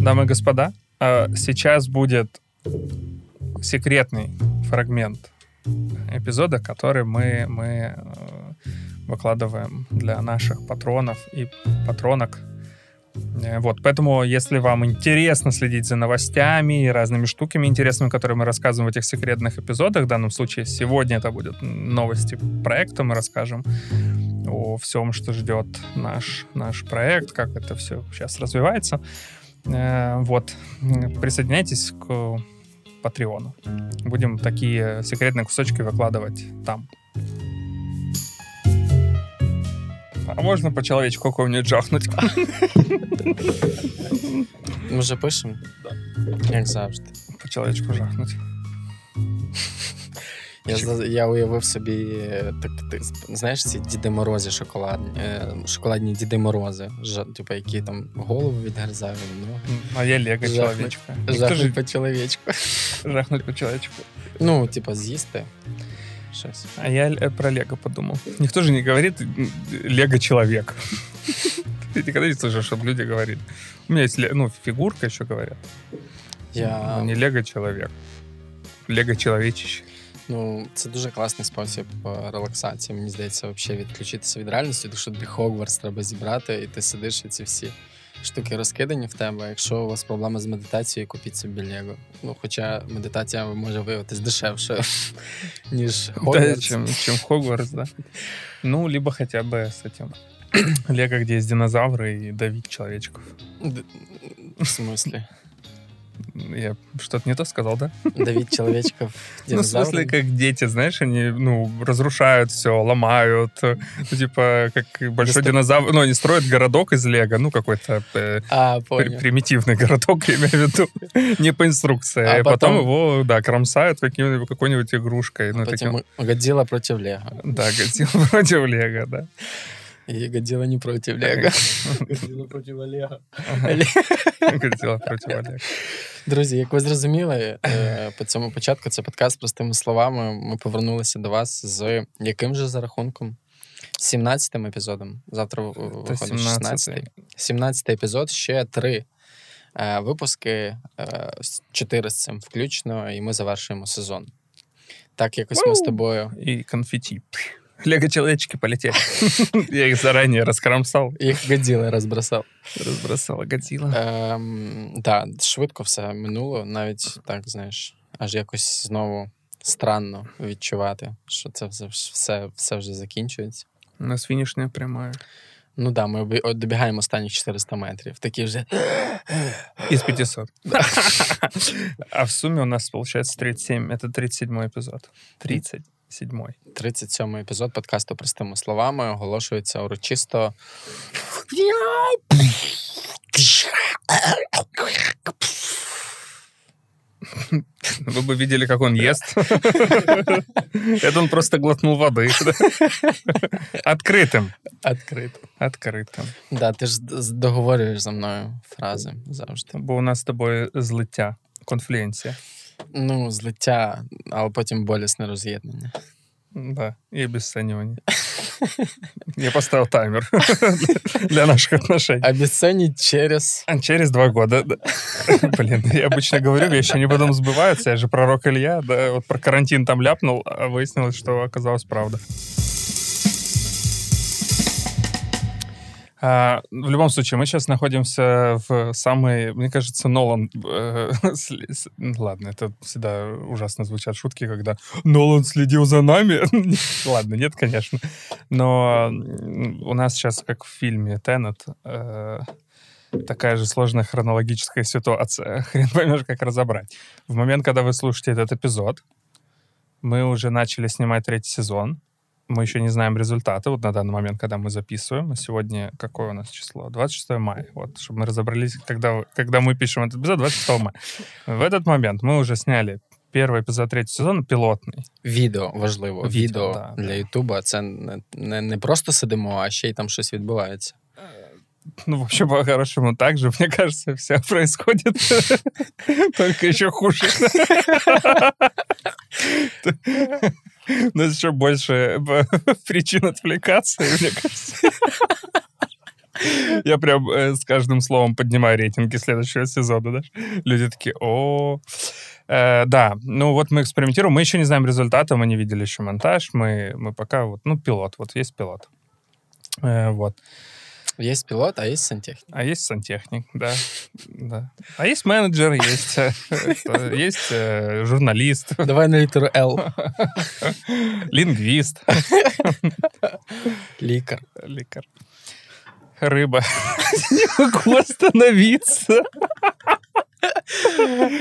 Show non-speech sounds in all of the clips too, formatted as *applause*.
дамы и господа, а, сейчас будет секретный фрагмент эпизода, который мы, мы э, выкладываем для наших патронов и патронок. Э, Вот, поэтому, если вам интересно следить за новостями и разными штуками интересными, которые мы рассказываем в этих секретных эпизодах, в данном случае сегодня это будут новости проекта, мы расскажем о всем, что ждет наш, наш проект, как это все сейчас развивается. Э, Вот, присоединяйтесь к Патреону. Будем такие секретные кусочки выкладывать там. А можно по человечку какого-нибудь жахнуть? Ми вже пишемо? Да. Як завжди. По человечку жахнуть. Я, за- я уявив собі, е, так, ти знаєш, ці Діди Морози шоколадні, е, шоколадні Діди Морози, жа, типу, які там голову відгризають, ноги. А я лего Жахнуть. человечка. Никто Жахнуть же по чоловічку. жахнуть по человечку. Ну, типу, з'їсти. Щось. А я э, про лего подумал. Никто же не говорит м, лего человек. Ты никогда не слышишь, чтобы люди говорили. У меня есть ле- ну, фигурка еще говорят. Я, Но не лего человек. Лего человечище. ну, це дуже класний спосіб е, релаксації. Мені здається, взагалі відключитися від реальності, тому що тобі Хогвартс треба зібрати, і ти сидиш і ці всі штуки розкидані в тебе. Якщо у вас проблема з медитацією, купіть собі Лего. Ну, хоча медитація може виявитись дешевше, *laughs* ніж Да, Хогвартс. чем, чем Хогвартс, да. Ну, либо хотя бы с этим Лего, где есть динозавры и давить человечков. Д- В смысле? Я что-то не то сказал, да? Давить человечков *laughs* Ну, в смысле, как дети, знаешь, они, ну, разрушают все, ломают. Ну, типа, как большой динозавр. Ну, они строят городок из Лего, ну, какой-то э, А, примитивный городок, *laughs* я имею в виду, не по инструкции. А А потом, его, да, кромсают какой-нибудь игрушкой. Ну, таким, Потім Годзилла против Лего. да, Годзилла *laughs* против Лего, да. И Годзилла не против *laughs* Лего. против Олега. Годзилла против Олега. Друзі, як ви зрозуміли, е, по цьому початку це подкаст простими словами. Ми повернулися до вас з яким же за рахунком? 17-м епізодом. Завтра виходить 16-й. 17-й епізод, ще три е, випуски, е, з- чотири з цим включно, і ми завершуємо сезон. Так, якось ми з тобою. И конфетти. Лего-человечки полетели. *laughs* Я их заранее раскромсав. *laughs* их Годзіла розбросав. Розбросала Годзіла. Ем, эм, да, швидко все минуло, навіть так, знаєш, аж якось знову странно відчувати, що це все все, все вже закінчується. У нас фінішня пряма. Ну да, ми добігаємо останніх 400 метрів. Такі вже. *gasps* Из 500. *laughs* А в сумі у нас, виходить, 37. Це 37 епізод. 30. Сідьмой. 37-й епізод подкасту простими словами оголошується урочисто. Ви бы видели, як він ест. Это он просто глотнул воды. Открытым. Откритим. Откритим. Да, ти ж договорюєш за мною фрази завжди. Бо у нас з тобою злиття, конфлюенція. Ну, злиття, але потім болісне роз'єднання. Да, и обесценивание. Я поставил таймер *laughs* для наших отношений. Обіцяніть через. А Через два года. да. Блин, я обычно говорю, вещи не потом сбываются. Я же пророк Илья, да, вот про карантин там ляпнул, а выяснилось, что оказалось правда. А, в любом случае, мы сейчас находимся в самой, мне кажется, Нолан... э, *laughs* с- ну, ладно, это всегда ужасно звучат шутки, когда Нолан следил за нами. *laughs* ладно, нет, конечно. Но у нас сейчас, как в фильме «Теннет», э, такая же сложная хронологическая ситуация. *laughs* Хрен поймешь, как разобрать. В момент, когда вы слушаете этот эпизод, мы уже начали снимать третий сезон Мы еще не знаем результаты вот на данный момент, когда мы записываем. А сегодня какое у нас число? 26 мая. Вот, чтобы мы разобрались, когда, когда мы пишем этот эпизод, 26 мая. В этот момент мы уже сняли первый эпизод третьего сезона, пилотный. Відео важливо. Відео, Відео, да, для да. Ютуба це не, не, не просто сидимо, а ще й там щось відбувається. Ну, вообще, по-хорошему, так же, *laughs* мне кажется, все происходит. *laughs* Только еще хуже. *laughs* Но еще больше э, *laughs* причин отвлекаться, мне кажется. Я прям э, с каждым словом поднимаю рейтинги следующего сезона, да? Люди такие, о э, Да, ну вот мы экспериментируем, мы еще не знаем результата, мы не видели еще монтаж, мы, мы пока вот, ну, пилот, вот есть пилот. Вот. Есть пилот, а есть сантехник. А есть сантехник, да. да. А есть менеджер, есть, э, есть э, журналист, Давай на літеру Л. лингвист, Лікар. лекарь. Рыба. *laughs* Не могу остановиться.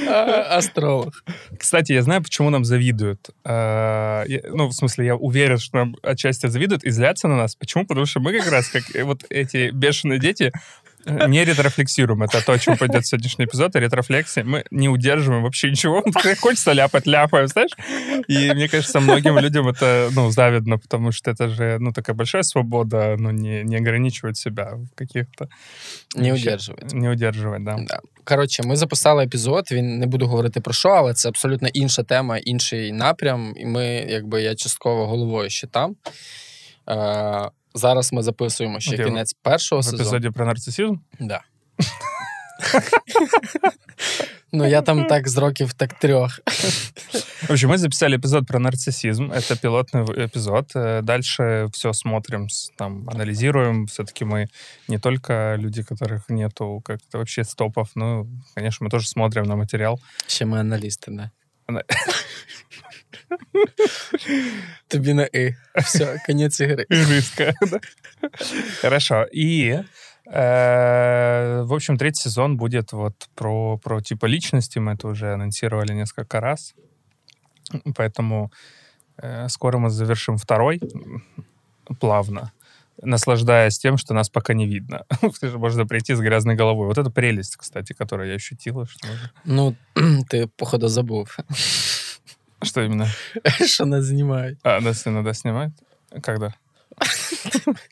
А, Астролог. Кстати, я знаю, почему нам завидуют. А, я- Ну, в смысле, я уверен, что нам отчасти завидуют и злятся на нас. Почему? Потому что мы как раз, как э, вот эти бешеные дети, э, не ретрофлексируем. Это то, о чем пойдет сегодняшний эпизод, о ретрофлексии. Мы не удерживаем вообще ничего. Хочется ляпать, ляпаем, знаешь? И мне кажется, многим людям это, ну, завидно, потому что это же, ну, такая большая свобода, ну, не, не ограничивать себя в каких-то... Не удержувати. Не удерживать, да. Да. Коротше, ми записали епізод. Він не буду говорити про що, але це абсолютно інша тема, інший напрям. І ми, якби я частково головою ще там. Е, зараз ми записуємо ще Окей, кінець першого В сезону. епізоді про нарциссизм? Да. *laughs* ну, я там так з років так трьох. В общем, мы записали эпизод про нарциссизм. Это пилотный в- эпизод. Э, Дальше все смотрим, с- там, анализируем. Все-таки мы не только люди, которых нету как-то вообще стопов. Ну, конечно, мы тоже смотрим на материал. Ще ми аналісти, да. Ана- Тобі на і. Все, кінець ігри. Жестко. да. Хорошо. И, э, в общем, третий сезон будет вот про, про типа личности. Мы это уже анонсировали несколько раз. Поэтому э, скоро мы завершим второй плавно, наслаждаясь тем, что нас пока не видно. *laughs* Что Можно прийти с грязной головой. Вот это прелесть, кстати, которую я ощутила. Что, Ну, *clears throat* ти, походу, забув, что именно? *laughs* що нас знімають. А, нас иногда снимают? Когда? *laughs*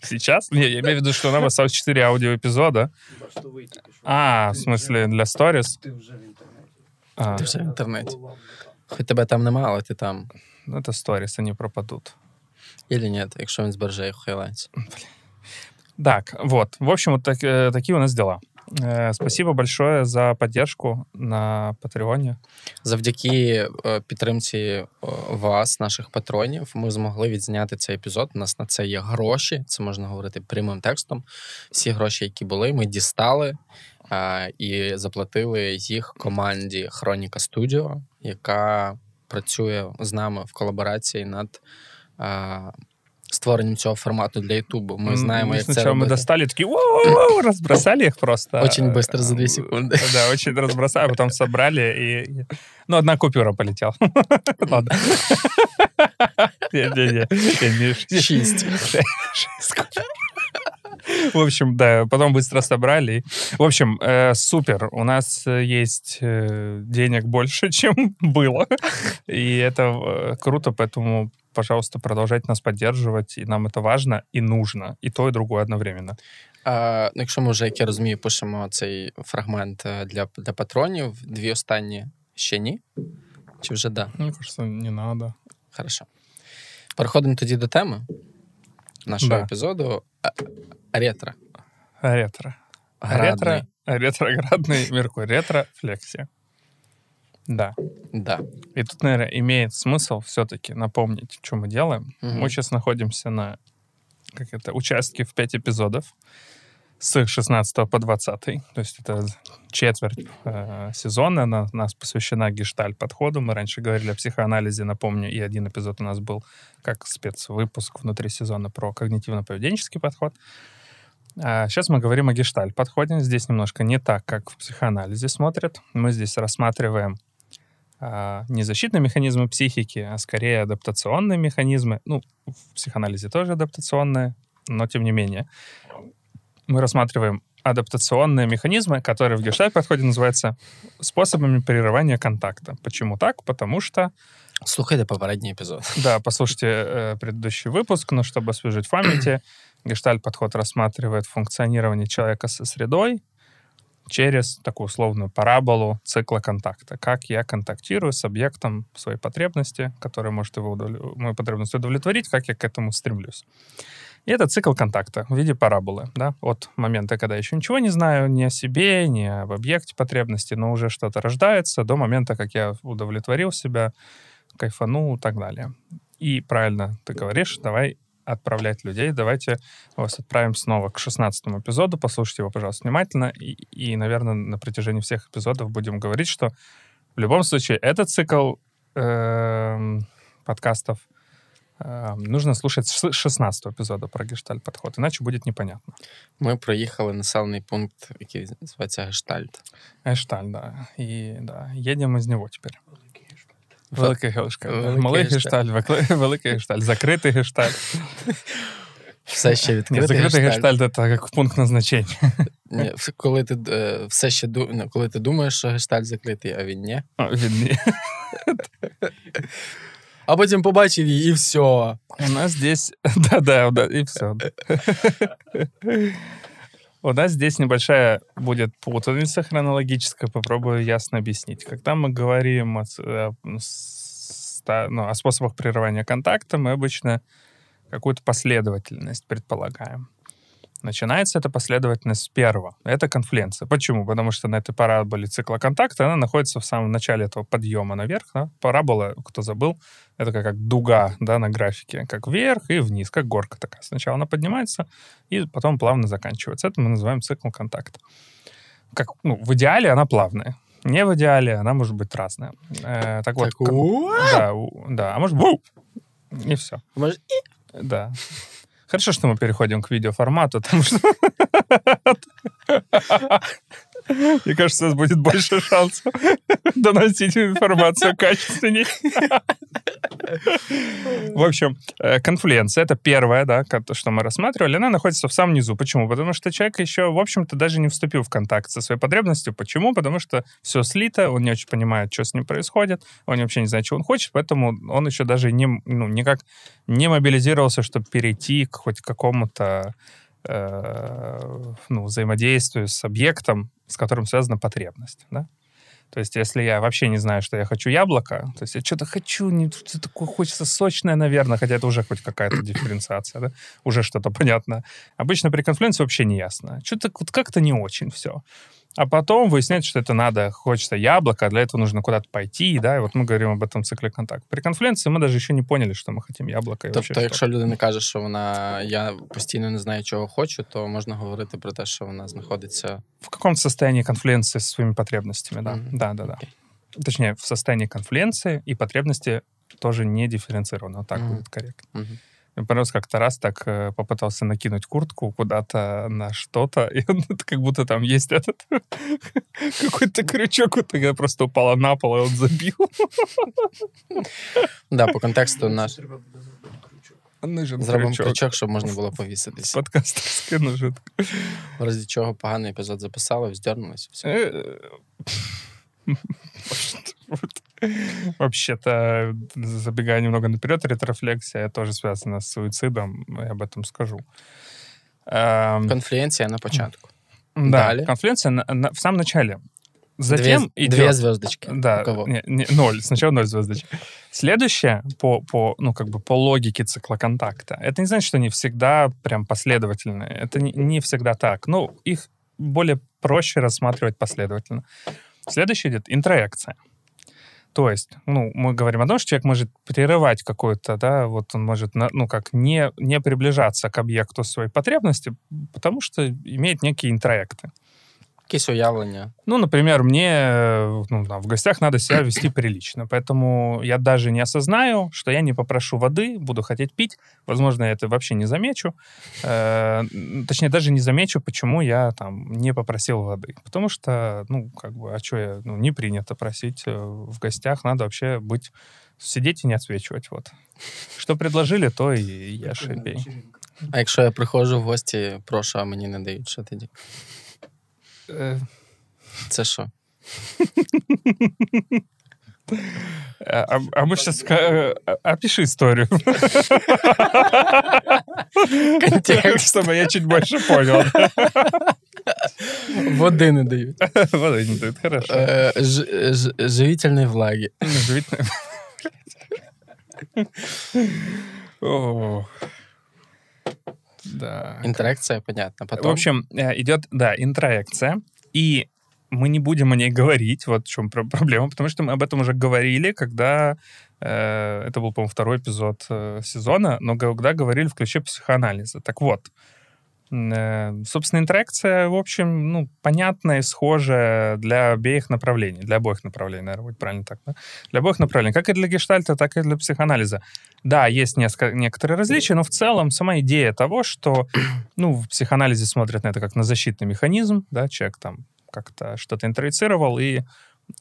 Сейчас? Не, я имею в виду, что у нас осталось 4 аудиоэпизода. Что выйти, ты что? А, в Ты смысле, уже- для сторис? Ты уже в интернете. А, Ти вже в інтернеті. Хоч тебе там нема, але ти там. ну это сторис, они пропадут. Ілі ні, якщо він збереже їх хайлайтс. Так, вот. В общем, вот так- э, такие у нас дела. Э, Спасибо большое за поддержку на Патреоне. Завдяки е, підтримці е, вас, наших патронів, ми змогли відзняти цей епізод. У нас на це є гроші. Це можна говорити прямим текстом. Всі гроші, які були, ми дістали і заплатили їх команді Хроніка Студіо, яка працює з нами в колаборації над створенням цього формату для Ютубу. Ми знаємо, як це робити. достали, такие, «Воу-воу-воу», разбросали их просто. Очень быстро, за две Э, секунды. Да, очень разбросали, а потом собрали, и... и- Ну, одна купюра полетела. *laughs* Ладно. *laughs* Не-не-не. Шість. Шесть купюр. *laughs* В общем, да, потом быстро собрали. и- В общем, э, супер. У нас э, есть э, денег больше, *laughs* чем было. И это э, круто, поэтому, пожалуйста, продолжайте нас поддерживать. И нам это важно и нужно. И то, и другое одновременно. А, ну, якщо ми вже, як я розумію, пишемо цей фрагмент е, для, для патронів, дві останні ще ні? Чи вже да? Мне кажется, не надо. Хорошо. Переходимо тоді до теми нашого Да. епізоду. А, Ретро. Ретро. Градний. Ретро. Ретроградный Меркурий. Ретро-флексия. Да. Да. И тут, наверное, имеет смысл все-таки напомнить, что мы делаем. Мгм. Мы сейчас находимся на как это, участке в 5 эпизодов с 16 по 20. То есть это четверть э, сезона. На, нас посвящена гештальт-подходу. Мы раньше говорили о психоанализе, напомню, и один эпизод у нас был как спецвыпуск внутри сезона про когнитивно-поведенческий подход. А сейчас мы говорим о гештальт-подходе. Здесь немножко не так, как в психоанализе смотрят. Мы здесь рассматриваем а, не защитные механизмы психики, а скорее адаптационные механизмы. Ну, в психоанализе тоже адаптационные, но тем не менее. Мы рассматриваем адаптационные механизмы, которые в гештальт-подходе называются способами прерывания контакта. Почему так? Потому что Слухайте попередній епізод. *laughs* да, послушайте э, предыдущий выпуск, но чтобы освежить в памяти, *clears throat* гештальт-подход рассматривает функционирование человека со средой через такую условную параболу цикла контакта. Как я контактирую с объектом своей потребности, который может его удовле- мою потребность удовлетворить, как я к этому стремлюсь. И это цикл контакта в виде параболы, да, от момента, когда еще ничего не знаю ни о себе, ни об объекте потребности, но уже что-то рождается, до момента, как я удовлетворил себя, кайфанул и так далее. И правильно ты говоришь, давай отправлять людей. Давайте вас отправим снова к 16 эпизоду. Послушайте его, пожалуйста, внимательно. И, и, наверное, на протяжении всех эпизодов будем говорить, что в любом случае этот цикл э, подкастов нужно слушать с 16 эпизода про гештальт-подход, иначе будет непонятно. Ми проїхали населений пункт, який називається Гештальт. Гештальт, да. И да, едем из него теперь. Великий гештальт. Великий Малий гештальт. *laughs* великий гештальт, закритий гештальт. Все ще відкритий закритий гештальт. гештальт — це як пункт назначення. Ні, коли ти е, все ще коли ти думаєш, що гештальт закритий, а він ні. А, Він ні. *laughs* А потім побачив її, і все. У нас здесь... *laughs* Да-да, да, и все. У нас здесь небольшая будет путаница хронологическая, попробую ясно объяснить. Когда мы говорим о, ц- э, ста- ну, о способах прерывания контакта, мы обычно какую-то последовательность предполагаем. Начинается эта последовательность с первого. Это конфлюенция. Почему? Потому что на этой параболе цикла контакта она находится в самом начале этого подъема наверх. Да? Парабола, кто забыл, это как, как дуга да, на графике, как вверх и вниз, как горка такая. Сначала она поднимается и потом плавно заканчивается. Это мы называем цикл контакта. Как, ну, в идеале она плавная. Не в идеале, она может быть разная. Э, так вот, Так, как- «Уа!» да, да, а может ву! и все. Може, Да. Хорошо, что мы переходим к видеоформату, потому что... *laughs* Мне кажется, у нас будет больше шансов *laughs* доносить информацию качественней. В общем, э, конфлюенция — это первое, да, что мы рассматривали. Она находится в самом низу. Почему? Потому что человек еще, в общем-то, даже не вступил в контакт со своей потребностью. Почему? Потому что все слито, он не очень понимает, что с ним происходит, он вообще не знает, чего он хочет, поэтому он еще даже не, ну, никак не мобилизировался, чтобы перейти к хоть какому-то ну, взаимодействию с объектом, с которым связана потребность, да? То есть, если я вообще не знаю, что я хочу яблоко, то есть я что-то хочу, не, что такое хочется сочное, наверное, хотя это уже хоть какая-то дифференциация, да? уже что-то понятно. Обычно при конфлюенции вообще не ясно. Что-то вот как-то не очень все. А потом выясняется, что это надо, хочется яблоко, а для этого нужно куда-то пойти, да, и вот мы говорим об этом цикле контакт. При конфлюенции мы даже еще не поняли, что мы хотим яблоко. вообще Тобто, что. якщо людина каже, що вона я постійно не знаю, чого хочу, то можна говорити про те, що вона знаходиться. В каком-то состоянии конфлюенции со своими потребностями, да. Мгм. Да, да, да. Окей. Точнее, в состоянии конфлюенции и потребности тоже не дифференцировано. Вот так Мгм. будет корректно. Мгм. Мне понравилось, как-то раз так э, попытался накинуть куртку куда-то на что-то, и *laughs* он, это как будто там есть этот *laughs* какой-то крючок, вот такая просто упала на пол, и он забил. Да, по контексту наш Треба буде зробити крючок. Нужен зробимо крючок. крючок, щоб можна було повіситись. *laughs* Подкастерский нужен. В разі чого поганий епізод записали, вздернулись. Все. Э, вот. Вообще-то, забегая немного наперед, ретрофлексия тоже связана с суицидом, я об этом скажу. Эм, Конфлюенція на початку. Да, Далее. конфлюенция на- на- в самом начале. Затем дві, идет... дві звездочки. Да, У кого? не- не, ноль, сначала ноль звездочек. Следующее по, по, ну, как бы по логике цикла контакта, это не значит, что они всегда прям последовательные. Это не, не всегда так. Ну, их более проще рассматривать последовательно. Следующее идет интроекция. То есть, ну, мы говорим о том, что человек может прерывать какую-то, да, вот он может, ну, как не, не приближаться к объекту своей потребности, потому что имеет некие интроекты Якісь уявлення. Ну, например, мне э, ну, да, в гостях надо себя вести прилично, поэтому я даже не осознаю, что я не попрошу воды, буду хотеть пить. Возможно, я это вообще не замечу. Э, м, точнее, даже не замечу, почему я там не попросил воды. Потому что, ну, как бы, а что я, ну, не принято просить э, в гостях, надо вообще быть, сидеть и не отсвечивать, вот. Что предложили, то и ешь и пей. Вечеринка. А якщо я приходжу в гості, прошу, а мені не дають, що тоді? Э, Це що? А, а мы сейчас... Опиши историю. Контекст. Чтобы я чуть больше понял. Води не дають. Воды не дают, хорошо. Е, ж- ж- живительної влаги. Живительное. Да. Интеракция, понятно. Потом... В общем, э, идет, да, интроекция, и мы не будем о ней говорить, вот в чем про- проблема, потому что мы об этом уже говорили, когда э, это был, по-моему, второй эпизод э, сезона, но когда говорили в ключе психоанализа. Так вот, собственно, интеракция, в общем, ну, понятная и схожая для обеих направлений, для обоих направлений, наверное, будет правильно так, да? Для обоих направлений, как и для гештальта, так и для психоанализа. Да, есть несколько, некоторые различия, но в целом сама идея того, что, *clears throat* ну, в психоанализе смотрят на это как на защитный механизм, да, человек там как-то что-то интроицировал, и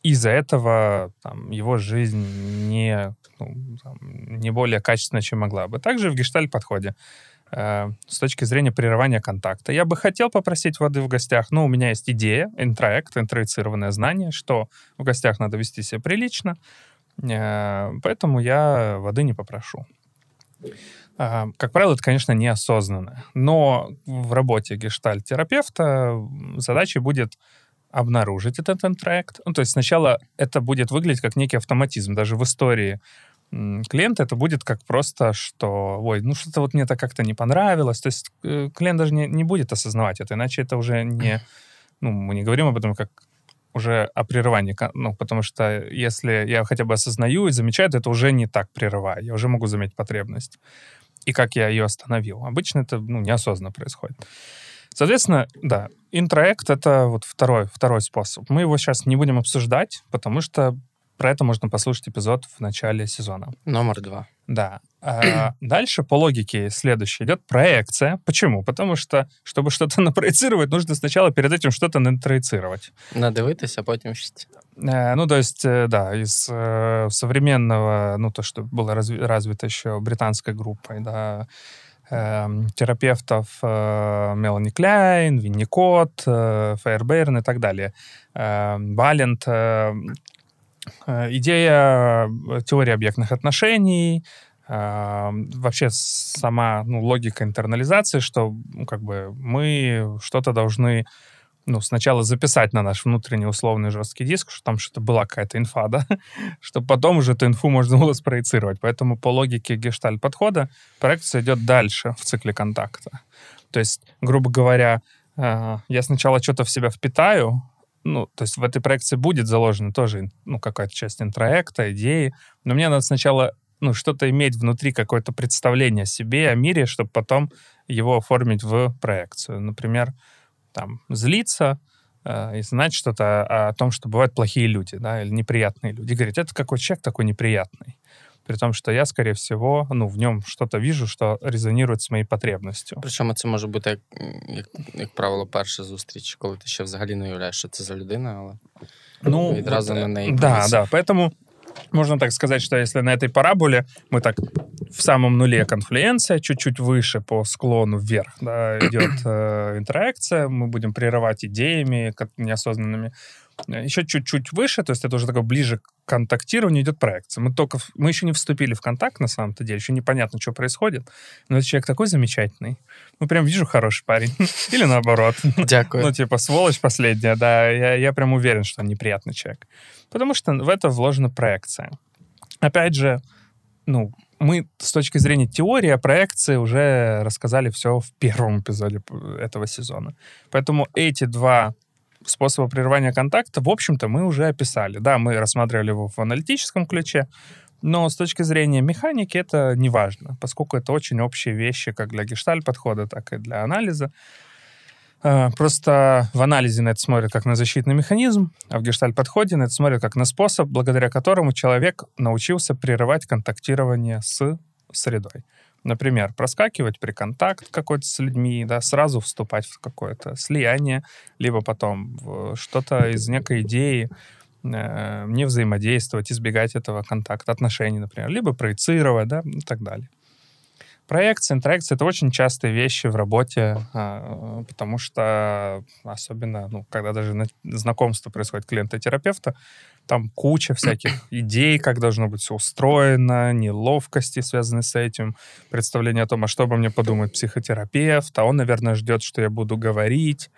из-за этого там, его жизнь не, ну, там, не более качественна, чем могла бы. Также в гештальт-подходе э, с точки зрения прерывания контакта. Я бы хотел попросить воды в гостях, но у меня есть идея, интроект, интроицированное знание, что в гостях надо вести себя прилично, э, поэтому я воды не попрошу. А, Как правило, это, конечно, неосознанно. Но в работе гештальт-терапевта задачей будет обнаружить этот интроект. Ну, то есть сначала это будет выглядеть как некий автоматизм. Даже в истории клиента это будет как просто, что, ой, ну что-то вот мне это как-то не понравилось. То есть э, клиент даже не, не будет осознавать это, иначе это уже не... *laughs* Ну, мы не говорим об этом как уже о прерывании. Ну, потому что если я хотя бы осознаю и замечаю, то это уже не так прерываю. Я уже могу заметить потребность. И как я ее остановил. Обычно это ну, неосознанно происходит. Соответственно, да, интроект — это вот второй, второй способ. Мы его сейчас не будем обсуждать, потому что про это можно послушать эпизод в начале сезона. Номер два. Да. А *clears throat* дальше по логике следующее идет проекция. Почему? Потому что, чтобы что-то *laughs* напроецировать, нужно сначала перед этим что-то напроецировать. Надивитися, а потім щось. Э, Ну, то есть, э, да, из э, современного, ну, то, что было разви- развито еще британской группой, да, эм, терапевтов Мелани Кляйн, Винникот, Фейербейрн и так далее. Э, Валент. Э, Идея э, теории объектных отношений, э, вообще сама ну, логика интернализации, что ну, как бы мы что-то должны ну, сначала записать на наш внутренний условный жесткий диск, что там что-то была какая-то инфа, да, *laughs* чтобы потом уже эту инфу можно было спроецировать. Поэтому по логике гештальт-подхода проекция идет дальше в цикле контакта. То есть, грубо говоря, я сначала что-то в себя впитаю, ну, то есть в этой проекции будет заложена тоже, ну, какая-то часть интроекта, идеи, но мне надо сначала, ну, что-то иметь внутри, какое-то представление о себе, о мире, чтобы потом его оформить в проекцию. Например, там, злиться э, и знать что-то о, о том, что бывают плохие люди, да, или неприятные люди. Говорить, это какой человек такой неприятный При том, что я, скорее всего, ну, в нем что-то вижу, что резонирует с моей потребностью. Причому це може бути, як, як, як правило, перша зустріч, коли ти ще взагалі не уявляєш, що це за людина, але Ну, Відразу вот, на э, неї Да, повис. да, поэтому можно так сказать, что если на этой параболе мы так в самом нуле конфлюенция, чуть-чуть выше по склону вверх да, идет э, *coughs* интеракция, мы будем прерывать идеями как неосознанными. Э, Еще чуть-чуть выше, то есть это уже такое ближе к контактированию идет проекция. Мы только, мы еще не вступили в контакт на самом-то деле, еще непонятно, что происходит, но этот человек такой замечательный. Ну, прям вижу хороший парень. *laughs* Или наоборот. дякую. Ну, типа, сволочь последняя, да. Я, я прям уверен, что он неприятный человек. Потому что в это вложена проекция. Опять же, ну, мы с точки зрения теории о проекции уже рассказали все в первом эпизоде этого сезона. Поэтому эти два способа прерывания контакта, в общем-то, мы уже описали. Да, мы рассматривали его в аналитическом ключе, но с точки зрения механики это не важно, поскольку это очень общие вещи как для гештальт-подхода, так и для анализа. Э, Просто в анализе на это смотрят как на защитный механизм, а в гештальт-подходе на это смотрят как на способ, благодаря которому человек научился прерывать контактирование с средой. Например, проскакивать при контакт какой-то с людьми, да, сразу вступать в какое-то слияние, либо потом что-то из некой идеи э, не взаимодействовать, избегать этого контакта, отношений, например, либо проецировать, да, и так далее. Проекция, интеракция — это очень частые вещи в работе, а, потому что особенно, ну, когда даже на- знакомство происходит клиента-терапевта, там куча всяких *clears throat* идей, как должно быть все устроено, неловкости, связанные с этим, представление о том, а что обо мне подумает психотерапевт, а он, наверное, ждет, что я буду говорить,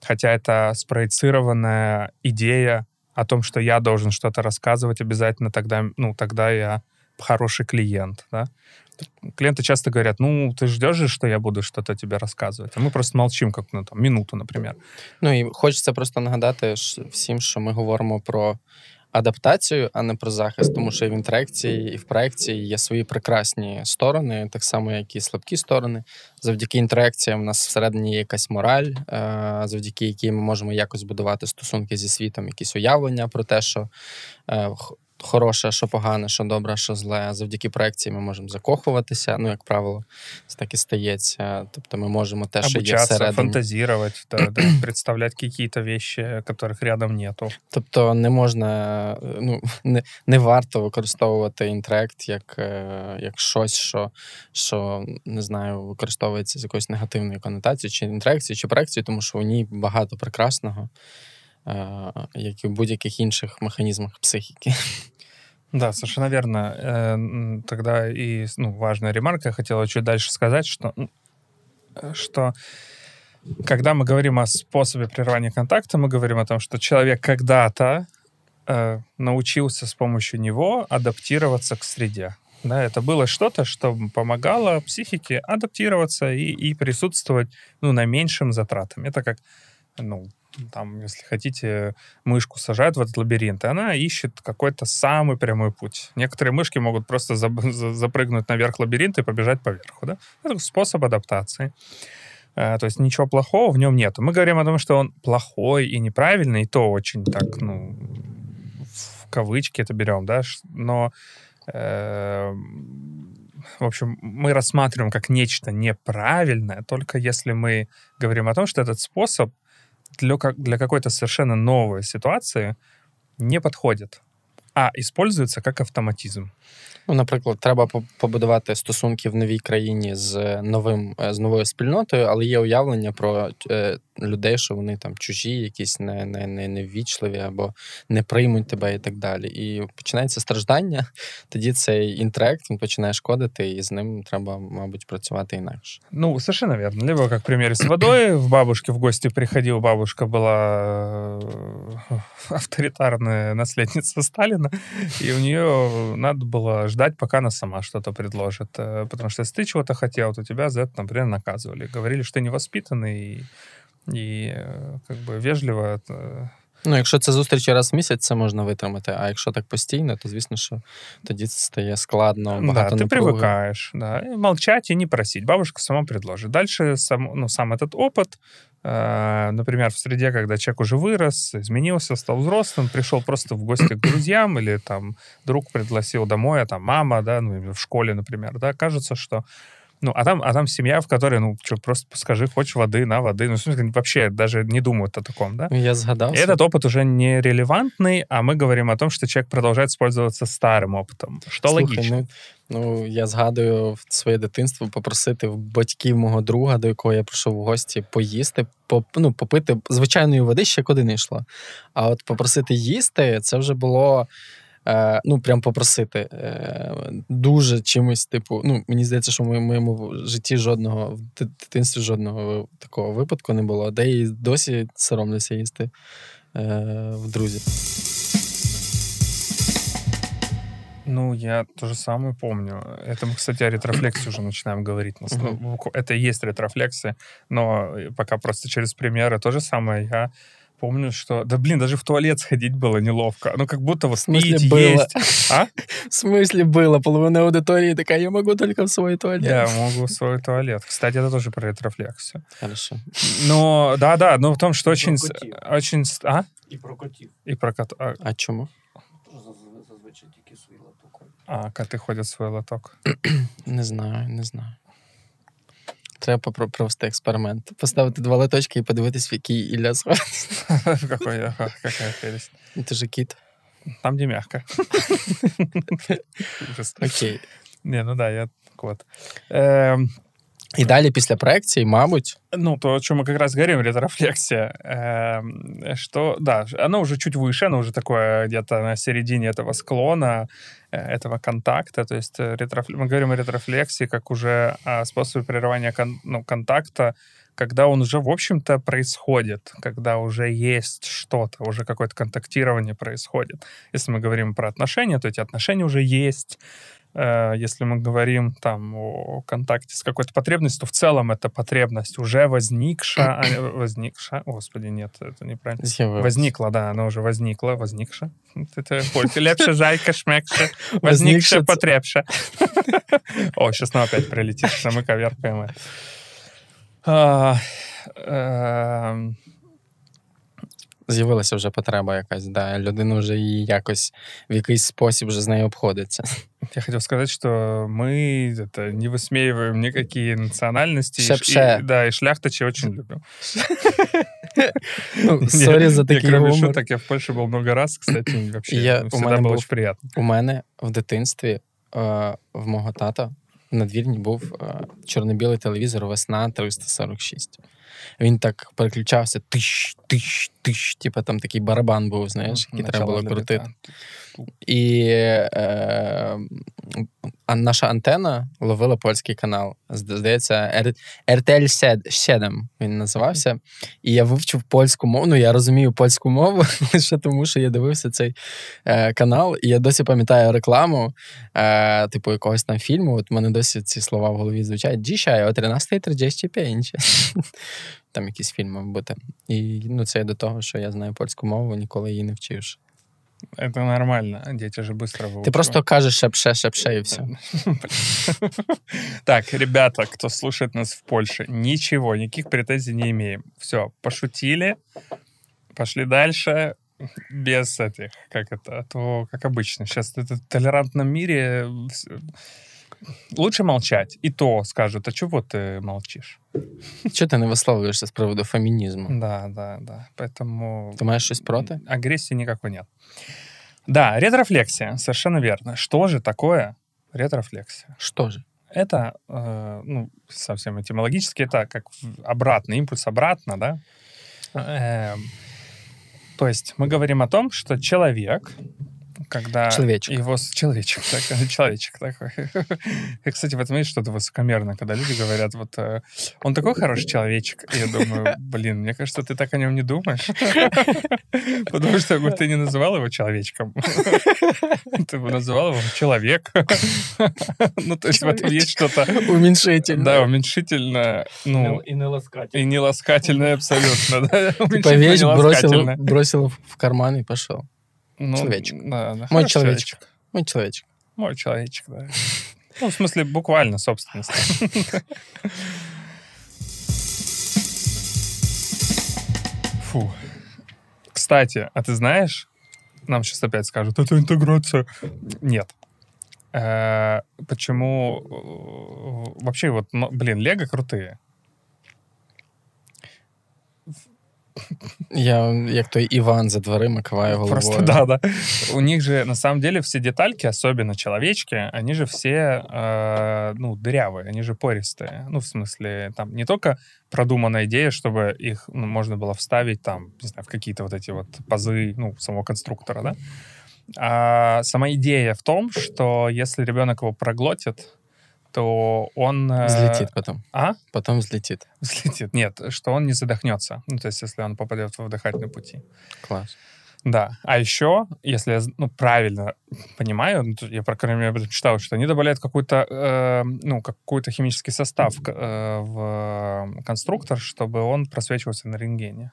хотя это спроецированная идея о том, что я должен что-то рассказывать обязательно, тогда, ну, тогда я хороший клиент, да. клиенты часто говорят, ну, ты ждешь же, что я буду что-то тебе рассказывать, а мы просто молчим, как, ну, там, минуту, например. Ну і хочеться просто нагадати ж всім, що ми говоримо про адаптацію, а не про захист, тому що і в інтеракції, і в проекції є свої прекрасні сторони, так само, як і слабкі сторони. Завдяки інтеракціям у нас всередині є якась мораль, е, завдяки якій ми можемо якось будувати стосунки зі світом, якісь уявлення про те, що е, хороше, що погане, що добре, що зле. Завдяки проекції ми можемо закохуватися. Ну, як правило, це так і стається. Тобто ми можемо те, що є всередині. фантазировать, да, *clears throat* да, представлять какие-то вещи, которых рядом нету. Тобто не можна, ну не, не варто використовувати інтерект як, е, як щось, що, що не знаю, використовується з якоюсь негативною конотацією, чи інтерекцією, чи проекцією, тому що у ній багато прекрасного, як і в будь-яких інших механізмах психіки. Да, совершенно верно. Э, м, Тогда и ну, важная ремарка, я хотела чуть дальше сказать, что, м, э, что когда мы говорим о способе прерывания контакта, мы говорим о том, что человек когда-то э, научился с помощью него адаптироваться к среде. Да, это было что-то, что помогало психике адаптироваться и, и присутствовать ну, на меньшим затратам. Это как, ну, там, если хотите, мышку сажают в этот лабиринт, и она ищет какой-то самый прямой путь. Некоторые мышки могут просто *laughs* запрыгнуть наверх лабиринта и побежать поверху. Да? Это способ адаптации. Э, То есть ничего плохого в нем нет. Мы говорим о том, что он плохой и неправильный, и то очень так, ну, в кавычки это берем, да, но э, в общем, мы рассматриваем как нечто неправильное, только если мы говорим о том, что этот способ для, для какой-то совершенно новой ситуации не подходит, а используется как автоматизм. Ну, наприклад, треба побудувати стосунки в новій країні з новим е, з новою спільнотою, але є уявлення про е, людей, що вони там чужі, якісь не, не, не, неввічливі або не приймуть тебе і так далі. І починається страждання. *laughs* Тоді цей інтерект він починає шкодити, і з ним треба, мабуть, працювати інакше. Ну, совершенно верно. Либо, как пример с водой, в бабушке в гости приходил, бабушка была э, *laughs* авторитарная наследница Сталина, *laughs* и у нее надо было ждать, пока она сама что-то предложит. Э, Потому что если ты чего-то хотел, то тебя за это, например, наказывали. Говорили, что ты невоспитанный и, и э, как бы вежливо э, Ну, якщо це зустрічі раз в місяць, це можна витримати. А якщо так постійно, то звісно, що тоді це стає складно, Да, багато ты напруги. привыкаешь, да, и молчать и не просить. Бабушка сама предложит. Дальше сам, ну, сам этот опыт, э, например, в среде, когда человек уже вырос, изменился, стал взрослым, пришел просто в гости к друзьям или там друг пригласил домой, а там мама, да, ну, в школе, например, да, кажется, что ну, а там, а там семья, в которой, ну, что, просто скажи, хочешь воды, на воды. Ну, в смысле, вообще даже не думают о таком, да? Ну, Я згадав. И этот опыт уже не релевантный, а мы говорим о том, что человек продолжает пользоваться старым опытом, что Слухай, логично. Ну, ну, я згадую в своє дитинство попросити в батьків мого друга, до якого я прийшов в гості, поїсти, поп, ну, попити звичайної води ще куди не йшло. А от попросити їсти, це вже було. Е, ну, прям попросити е, дуже чимось, типу, ну, мені здається, що в моєму- моєму житті жодного в дит- дитинстві жодного такого випадку не було, де і досі соромлюся їсти е, в друзі. Ну, я то же самое помню. Это мы, кстати, о ретрофлексии уже начинаем говорить. Нас- ну, букв- Это и есть ретрофлексия, но пока просто через примеры то же самое. Я помню, что... Да, блин, даже в туалет сходить было неловко. Ну, как будто вот В смысле пить, было? есть. *laughs* А? В смислі було? Половина аудиторії така, я можу тільки в свій туалет. Я могу в свой туалет. Кстати, это тоже про ретрофлексию. Хорошо. Но, да-да, но в том, что очень... с- Прокатил. очень с- а? І прокотів. И про кот... а, А чому? Заз- Зазвичай тільки свій латок. а, коты ходят в свой лоток. *clears throat* Не знаю, не знаю. Треба провести експеримент. Поставити два литочки і подивитись, в який Ілля сходить. *laughs* Какой, ага, какая прелесть. Ти ж кіт. Там, де мягко. *laughs* Окей. Не, ну да, я так вот. Эм, І далі після проекції, мабуть, ну, то, о чем мы как раз говорим, ретрофлексия, эм, что, да, оно уже чуть выше, оно уже такое где-то на середине этого склона, э, этого контакта, то есть э, ретроф- мы говорим о ретрофлексии как уже о способе прерывания кон- ну, контакта, когда он уже, в общем-то, происходит, когда уже есть что-то, уже какое-то контактирование происходит. Если мы говорим про отношения, то эти отношения уже есть, э, если мы говорим там о контакте с какой-то потребностью, то в целом эта потребность уже возникша, а, *clears throat* возникша, господи, нет, это неправильно. Возникла, да, она уже возникла, возникша. Это. Лепша, зайка, шмекша, *laughs* Возникша потребша. *laughs* О, сейчас нам опять прилетит, что мы коверкаем это. А, эм, З'явилася вже потреба якась, да. Людина вже її якось в якийсь спосіб вже з нею обходиться. *laughs* Я хотел сказать, что мы это, не высмеиваем никакие национальности. и ш- Шепше. и- да, и шляхтичи очень любим. Ну, Не, сорі за не, такий кроме гумор. шуток, я в Польше был много раз, кстати, и вообще Я- ну, у всегда мене было був- очень приятно. У мене в дитинстві е, в мого тата в надвірні був е, чорно-білий телевізор весна 346. Він так переключався тиш, тиш, тиш. Типа там такий барабан був, знаєш, який треба було крутити. І е, наша антена ловила польський канал. Здається, RTL 7 він називався. І я вивчив польську мову. Ну, я розумію польську мову *laughs* лише тому, що я дивився цей е, канал, і я досі пам'ятаю рекламу, е, типу, якогось там фільму. От мене досі ці слова в голові звучать. Дішай о 13.35. *laughs* Там якийсь фільм мав бути. І ну, це до того, що я знаю польську мову, ніколи її не вчивши. Это нормально, дети же быстро выучивают. Ти просто кажеш шепше, шепше, і все. *laughs* Так, ребята, кто слушает нас в Польше, ничего, никаких претензий не имеем. Все, пошутили, пошли дальше, без этих, как это, а то, как обычно. Сейчас в толерантном мире лучше молчать. И то скажут, а чего ты молчишь? Чого ти не висловлюєшся з приводу фемінізму? Да, да, да. Поэтому... Ти маєш щось проти? Агрессии никакой нет. Да, ретрофлексия, совершенно верно. Что же такое ретрофлексия? Що ж? Это, э, ну, совсем этимологически, это как в- обратный, импульс обратно, да? Эм, то есть мы говорим о том, что человек, когда Человечек. его... Человечек, так, *laughs* человечек такой. *laughs* И, кстати, в этом есть что-то высокомерное, когда люди говорят, вот, э, он такой хороший человечек. И я думаю, блин, мне кажется, ты так о нем не думаешь. *laughs* Потому что бы ты не называл его человечком. Ты бы называл его человек. Ну, то есть в этом есть что-то Уміншительно. да, уменьшительное, ну, і не ласкати. и не ласкательное абсолютно? Типа Уменьшительно вещь бросил в карман и пошел. Ну, человечек. Да, да. Мой Хороший человечек. Мой человечек. Мой человечек, да. Ну, в смысле, буквально собственность. Фу. Кстати, а ты знаешь, нам сейчас опять скажут, это интеграция. Нет. Э, Почему э, вообще вот, блин, Лего крутые. Я, як той Іван за дверима киває головою. Просто да, да. У них же на самом деле все детальки, особенно человечки, они же все э, ну дырявые, они же пористые. Ну в смысле там не только продумана идея, чтобы их ну, можно было вставить там, не знаю, в какие-то вот эти вот пазы, ну самого конструктора, да. А сама идея в том, что если ребенок его проглотит, то он э, Взлетит потом. А? Потом взлетит. взлетит. Нет, что он не задохнется. Ну то есть если он попадет в дыхательные пути. Клас. Да. А еще, если я ну, правильно понимаю, ну, я, по крайней мере, читал, что они добавляют какой-то, э, ну, какой-то химический состав э, в конструктор, чтобы он просвечивался на рентгене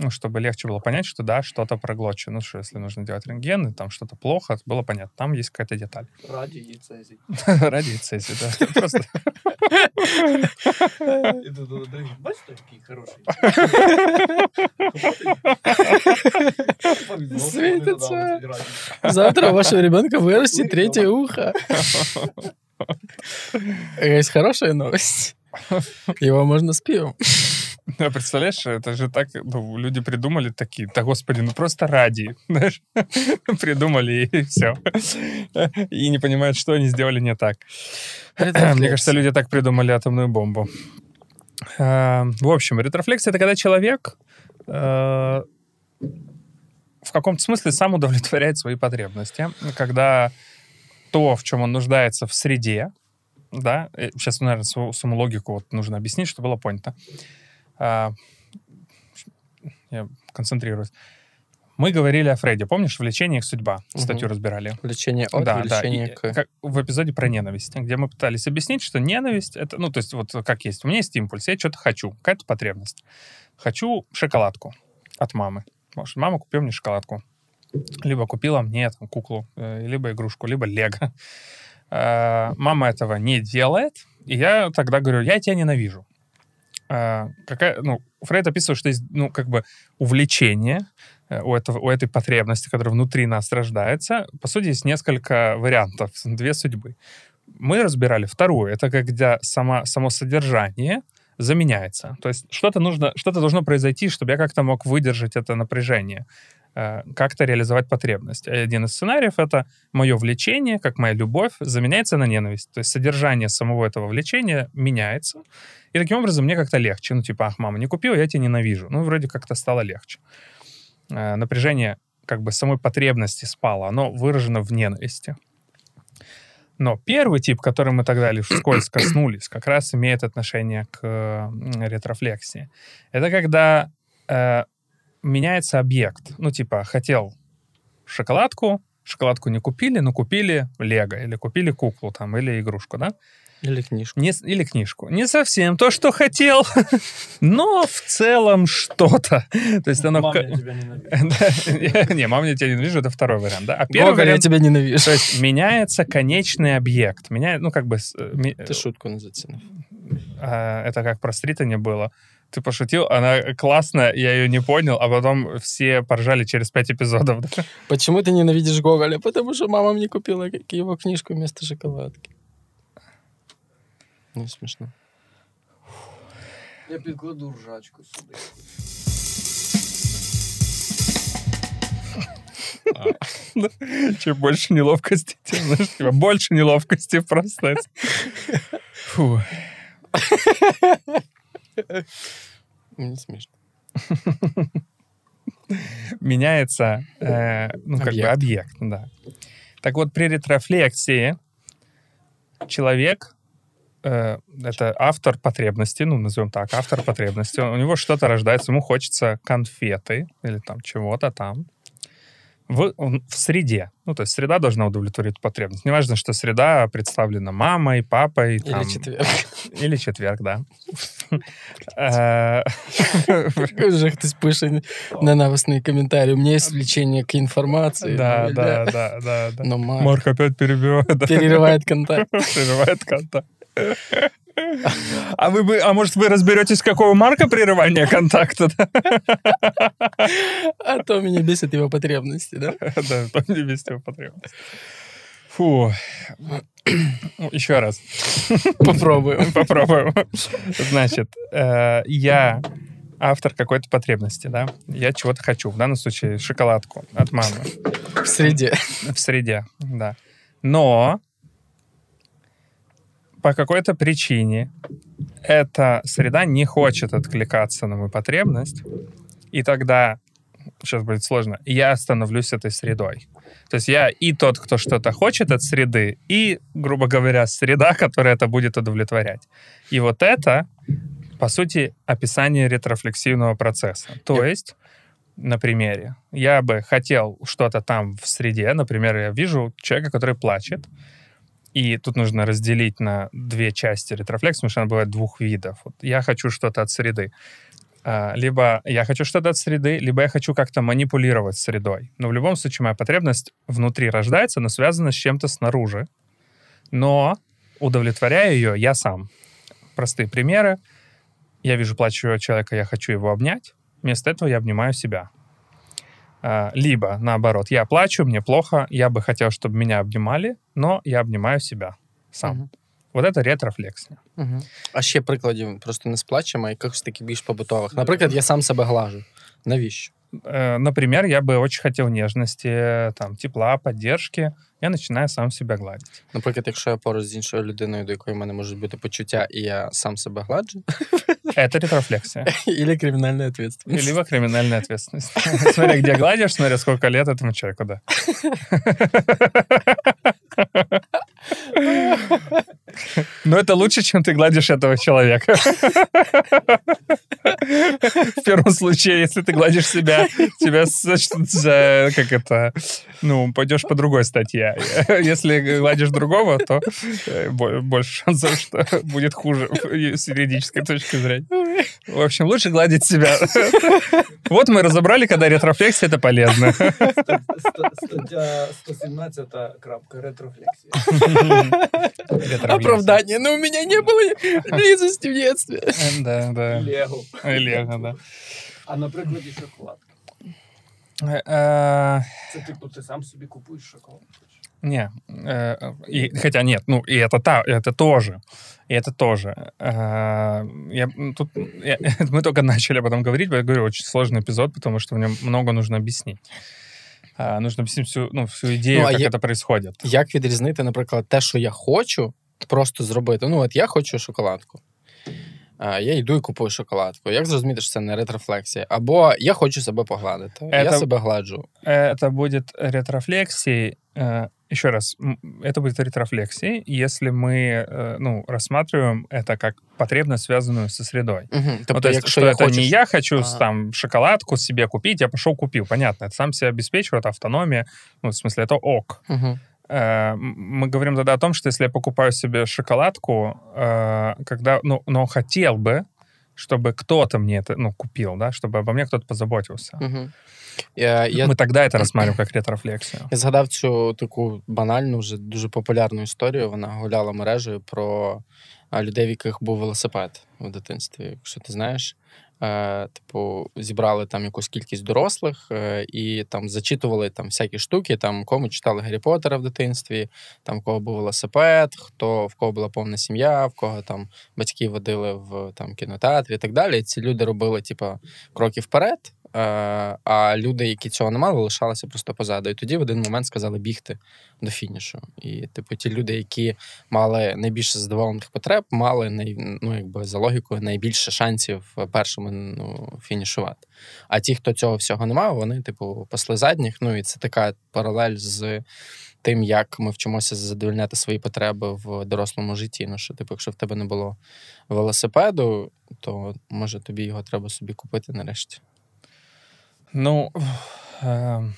Ну, чтобы легче было понять, что да, что-то проглочено. Ну, что если нужно делать рентген, и там что-то плохо, было понятно. Там есть какая-то деталь. Радій і цезій. *laughs* Ради цезии, да. Просто *laughs* Іду до Андрій, бачите, який хороший. *laughs* Світиться. Завтра у вашего ребенка вырастет третье ухо. Есть хорошая новость. Его можно с пивом. А представляешь, это же так, ну, люди придумали такие, да господи, ну просто ради, *laughs* знаешь, придумали и все. И не понимают, что они сделали не так. Мне кажется, люди так придумали атомную бомбу. Э, В общем, ретрофлексия — это когда человек э, в каком-то смысле сам удовлетворяет свои потребности, когда то, в чем он нуждается в среде, да, э, сейчас, наверное, саму логику вот нужно объяснить, чтобы было понято. А, Я концентрируюсь. Мы говорили о Фрейде. Помнишь, «Влечение их судьба» статью Мгм. разбирали? Влечение от, да, да. влечение И, к. как в эпизоде про ненависть, где мы пытались объяснить, что ненависть это, ну, то есть, вот как есть. У меня есть импульс, я что-то хочу, какая-то потребность. Хочу шоколадку от мамы. Может, мама купила мне шоколадку. Либо купила мне там, куклу, э, либо игрушку, либо лего. Э, Мама этого не делает, и я тогда говорю, я тебя ненавижу. Э, Какая, ну, Фрейд описывает, что есть, ну, как бы увлечение э, у, этого, у этой потребности, которая внутри нас рождается. По сути, есть несколько вариантов, *laughs* две судьбы. Мы разбирали вторую. Это когда сама, само содержание заменяется. То есть что-то нужно, что-то должно произойти, чтобы я как-то мог выдержать это напряжение, как-то реализовать потребность. Один из сценариев — это мое влечение, как моя любовь, заменяется на ненависть. То есть содержание самого этого влечения меняется. И таким образом мне как-то легче. Ну, типа, ах, мама не купила, я тебя ненавижу. Ну, вроде как-то стало легче. Э, Напряжение как бы самой потребности спало, оно выражено в ненависти. Но первый тип, который мы тогда лишь вскользь коснулись, как раз имеет отношение к ретрофлексии. Это когда э, меняется объект. Ну, типа, хотел шоколадку, шоколадку не купили, но купили лего, или купили куклу там, или игрушку, да? Или книжку. Не, или книжку. Не совсем то, что хотел, *laughs* но в целом что-то. То есть оно... Мама, я тебя ненавижу. *laughs* Не, мам, я тебя ненавижу, это второй вариант, да? А первый Гоголь, я вариант, тебя ненавижу. то есть меняется конечный объект. Меняет, ну, как бы... э, Ты шутку не заценил. а, это как про Стритани было. Ты пошутил, она классная, я ее не понял, а потом все поржали через пять эпизодов. да. Почему ты ненавидишь Гоголя? Потому что мама мне купила его книжку вместо шоколадки. Не смешно. Я підкладу ржачку сюди. *laughs* Чем больше неловкости, тем, знаешь, типа, больше неловкости просто. Фу. *laughs* Не смешно. *laughs* Меняется, э, ну, как бы Объект. объект, да. Так вот, при ретрофлексии человек, э, это автор потребности, ну, назовем так, автор потребности, у него что-то рождается, ему хочется конфеты или там чего-то там в, он- в среде. Ну, то есть среда должна удовлетворить потребность. Неважно, что среда представлена мамой, папой. Или там, четверг. Или четверг, да. Э, Какой же хтось пише ненависний коментарі. У меня есть влечение к информации. Да, Ну, да, да, да. Но Марк опять перебивает. перерывает контакт. Прерывает контакт. А вы бы, а может вы разберетесь, какого марка прерывания контакта? А то меня бесит его потребности, да? Да, там не вести его потребность. Фу. Ну, Еще раз. Попробуем. Попробуем. Значит, э, я автор какой-то потребности, да? Я чего-то хочу. В данном случае шоколадку от мамы. В среде. В среде, да. Но по какой-то причине эта среда не хочет откликаться на мою потребность, и тогда, сейчас будет сложно, я становлюсь этой средой. То есть я и тот, кто что-то хочет от среды, и, грубо говоря, среда, *laughs* которая это будет удовлетворять. И вот это, по сути, описание ретрофлексивного процесса. То есть, на примере, я бы хотел что-то там в среде, например, я вижу человека, который плачет, и тут нужно разделить на две части ретрофлекс, потому что она бывает двух видов. Вот я хочу что-то от среды. А, Либо я хочу что-то от среды, либо я хочу как-то манипулировать средой. Но в любом случае моя потребность внутри рождается, но связана с чем-то снаружи. Но удовлетворяю ее я сам. Простые примеры. Я вижу плачущего человека, я хочу его обнять. Вместо этого я обнимаю себя. А, Либо, наоборот, я плачу, мне плохо, я бы хотел, чтобы меня обнимали, но я обнимаю себя сам. Мгм. Вот это ретрофлексія. Мгм. А ще прикладів просто не з плачем, а якихось таких більш побутових. Наприклад, я сам себе глажу. Навіщо? Э, Например, я бы очень хотел нежности, там, тепла, поддержки. Я начинаю сам себя гладить. Наприклад, якщо я поруч з іншою людиною, до якої в мене можуть бути почуття, і я сам себе гладжу, Это ретрофлексия. *laughs* і кримінальна відповідальність. Либо криминальная ответственность. *laughs* Смотря где гладишь, смотря сколько лет этому человеку, да. *laughs* Но это лучше, чем ты гладишь этого человека. В первом случае, если ты гладишь себя, тебя сочтут за, как это, ну, пойдешь по другой статье. Если гладишь другого, то э, бо- больше шансов, что будет хуже с юридической точки зрения. В общем, лучше гладить себя. Вот мы разобрали, когда ретрofлексия — это полезно. Стаття 117 крапка. Ретрофлексия. Оправдание. Но у меня не было близости в детстве. Да, да. Лего. Лего, да. А на прикладі шоколадки. Э, Це типу ти сам собі купуєш шоколадку. Не, э, и, хотя нет, ну и это та, это тоже, и это тоже. Э, я, м, тут, я- *laughs* мы только начали об этом говорить, я говорю, очень сложный эпизод, потому что в нем много нужно объяснить. А, нужно объяснить всю, ну, всю идею, Ну, а как я- это происходит. Як відрізнити, наприклад, те, що я хочу, просто зробити. Ну, от я хочу шоколадку. А, Я йду і купую шоколадку. Як зрозуміти, що це не ретрофлексія? Або я хочу себе погладити. Я Это- себе гладжу. Это будет ретрофлексией. э, Еще раз, м, это будет ретрофлексией, если мы э, ну, рассматриваем это как потребность, связанную со средой. Угу. Ну, Тобто, то есть, якщо что я это хочу... не я хочу Ага. там шоколадку себе купить, я пошел купил. Понятно, это сам себя обеспечиваю, это автономия. Ну, в смысле, это ок. Угу. Э, м- мы говорим тогда о том, что если я покупаю себе шоколадку, э, когда, ну, но хотел бы, чтобы кто-то мне это, ну, купил, да, чтобы обо мне кто-то позаботился. Угу. Я, я, Мы тогда это рассматриваем как ретрофлексию. я згадав цю таку банальну, вже дуже популярну історію. Вона гуляла мережею про а, людей, в яких був велосипед в дитинстві. Якщо ти знаєш, е, типу, зібрали там якусь кількість дорослих е, і там зачитували там всякі штуки. Там кому читали Гаррі Поттера в дитинстві, там в кого був велосипед, хто в кого була повна сім'я, в кого там батьки водили в там кінотеатрі і так далі. Ці люди робили, типу, кроки вперед. Е, А люди, які цього не мали, лишалися просто позаду. І тоді в один момент сказали бігти до фінішу. І, типу, ті люди, які мали найбільше задоволених потреб, мали най, ну, якби за логікою найбільше шансів першими ну, фінішувати. А ті, хто цього всього не мав, вони, типу, пасли задніх. Ну і це така паралель з тим, як ми вчимося задовольняти свої потреби в дорослому житті. Ну, що, типу, якщо в тебе не було велосипеду, то може тобі його треба собі купити нарешті. Ну, эм,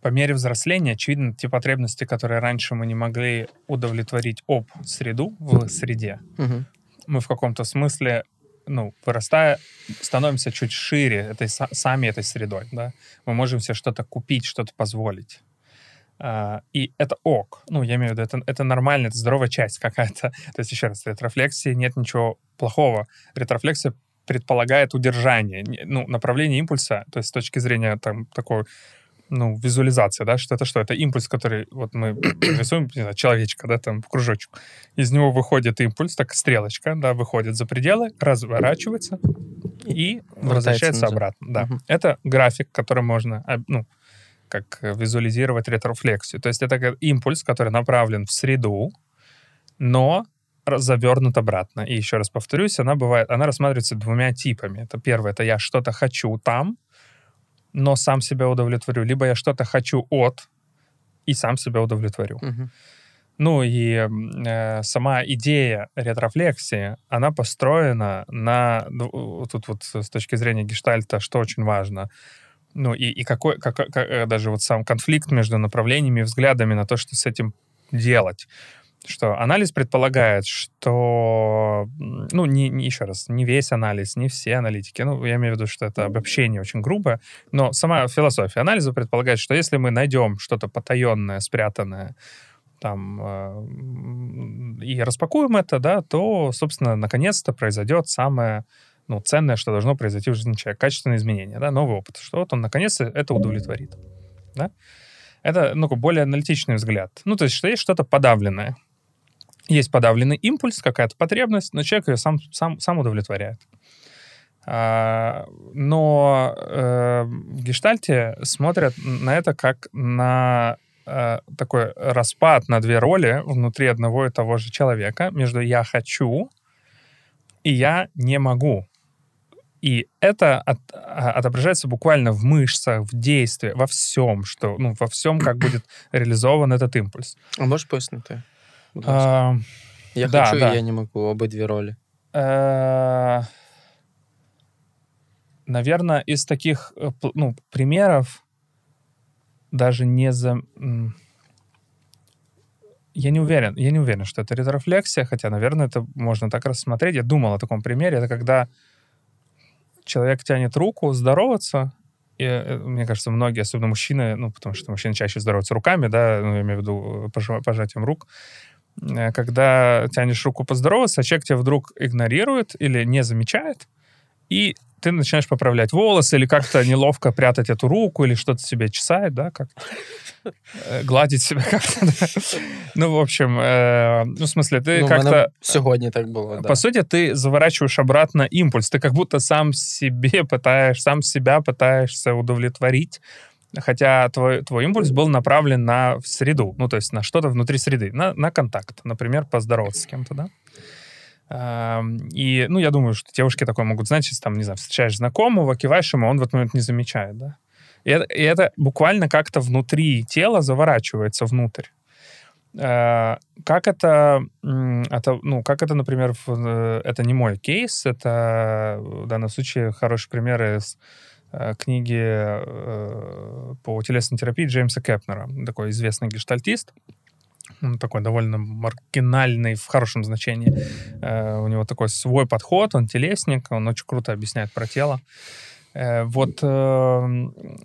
по мере взросления, очевидно, те потребности, которые раньше мы не могли удовлетворить об среду, в среде, Угу. мы в каком-то смысле, ну, вырастая, становимся чуть шире этой, са- сами этой средой, да. Мы можем себе что-то купить, что-то позволить. А, и это ок. Ну, я имею в виду, это, это нормально, это здоровая часть какая-то. *laughs* То есть, еще раз, ретрофлексии нет ничего плохого. Ретрофлексия предполагает удержание, ну, направление импульса, то есть с точки зрения там такой, ну, визуализации, да, что это что? Это импульс, который, вот мы *coughs* рисуем, не знаю, человечка, да, там, кружочек. Из него выходит импульс, так стрелочка, да, выходит за пределы, разворачивается и возвращается назад. обратно. Да. Мгм. Это график, который можно, а, ну, как визуализировать ретрофлексию. То есть это импульс, который направлен в среду, но завернут обратно. И еще раз повторюсь, она бывает, она рассматривается двумя типами. Это первое, это я что-то хочу там, но сам себя удовлетворю. Либо я что-то хочу от и сам себя удовлетворю. Угу. Ну и э, сама идея ретрофлексии, она построена на... ну, тут вот с точки зрения гештальта, что очень важно. Ну и, и какой, как, как- э, даже вот сам конфликт между направлениями и взглядами на то, что с этим делать. Что анализ предполагает, что, ну, не, не- еще раз, не весь анализ, не все аналитики, ну, я имею в виду, что это обобщение очень грубое, но сама философия анализа предполагает, что если мы найдем что-то потаенное, спрятанное, там, э, и распакуем это, да, то, собственно, наконец-то произойдет самое ну, ценное, что должно произойти в жизни человека. Качественное изменение, да, новый опыт. Что вот он, наконец-то, это удовлетворит. Да? Это, ну, более аналитичный взгляд. Ну, то есть, что есть что-то подавленное. Есть подавленный импульс, какая-то потребность, но человек ее сам, сам, сам удовлетворяет. А, но э, в гештальте смотрят на это как на э, такой распад на две роли внутри одного и того же человека между «я хочу» и «я не могу». И это от- а, отображается буквально в мышцах, в действии, во всем, что, ну, во всем, как будет реализован этот импульс. А можеш пояснити? Будь ласка. А, я да, хочу да. і я не можу обидві ролі. э, наверное, из таких э, п- ну, примеров даже не за... м, Я не уверен, я не уверен, что это ретрофлексия, хотя, наверное, это можно так рассмотреть. Я думал о таком примере. Это когда человек тянет руку здороваться, и, э, мне кажется, многие, особенно мужчины, ну, потому что мужчины чаще здороваются руками, да, ну, я имею в виду э, пожа- пожатием рук, Э, когда тянешь руку поздороваться, а человек тебя вдруг игнорирует или не замечает, и ты начинаешь поправлять волосы или как-то неловко прятать эту руку или что-то себе чесать, да, как э, гладить себя как-то. да. Ну, в общем, э, ну, в смысле, ты ну, как-то сьогодні так було. Да. по сути, ты заворачиваешь обратно импульс. Ты как будто сам себе пытаешь, сам себя пытаешься удовлетворить. Хотя твой, твой импульс был направлен на среду, ну, то есть на что-то внутри среды, на, на контакт, например, поздороваться с кем-то, да? И, ну, я думаю, что девушки такое могут знать, если там, не знаю, встречаешь знакомого, киваешь ему, а он в этот момент не замечает, да? И это, и это буквально как-то внутри тела заворачивается внутрь. Э, Как это, это, ну, как это, например, э, это не мой кейс, это в данном случае хороший пример из э, книги э, по телесной терапии Джеймса Кепнера, такой известный гештальтист, он такой довольно маргинальный в хорошем значении. Э, У него такой свой подход, он телесник, он очень круто объясняет про тело. Э, Вот э,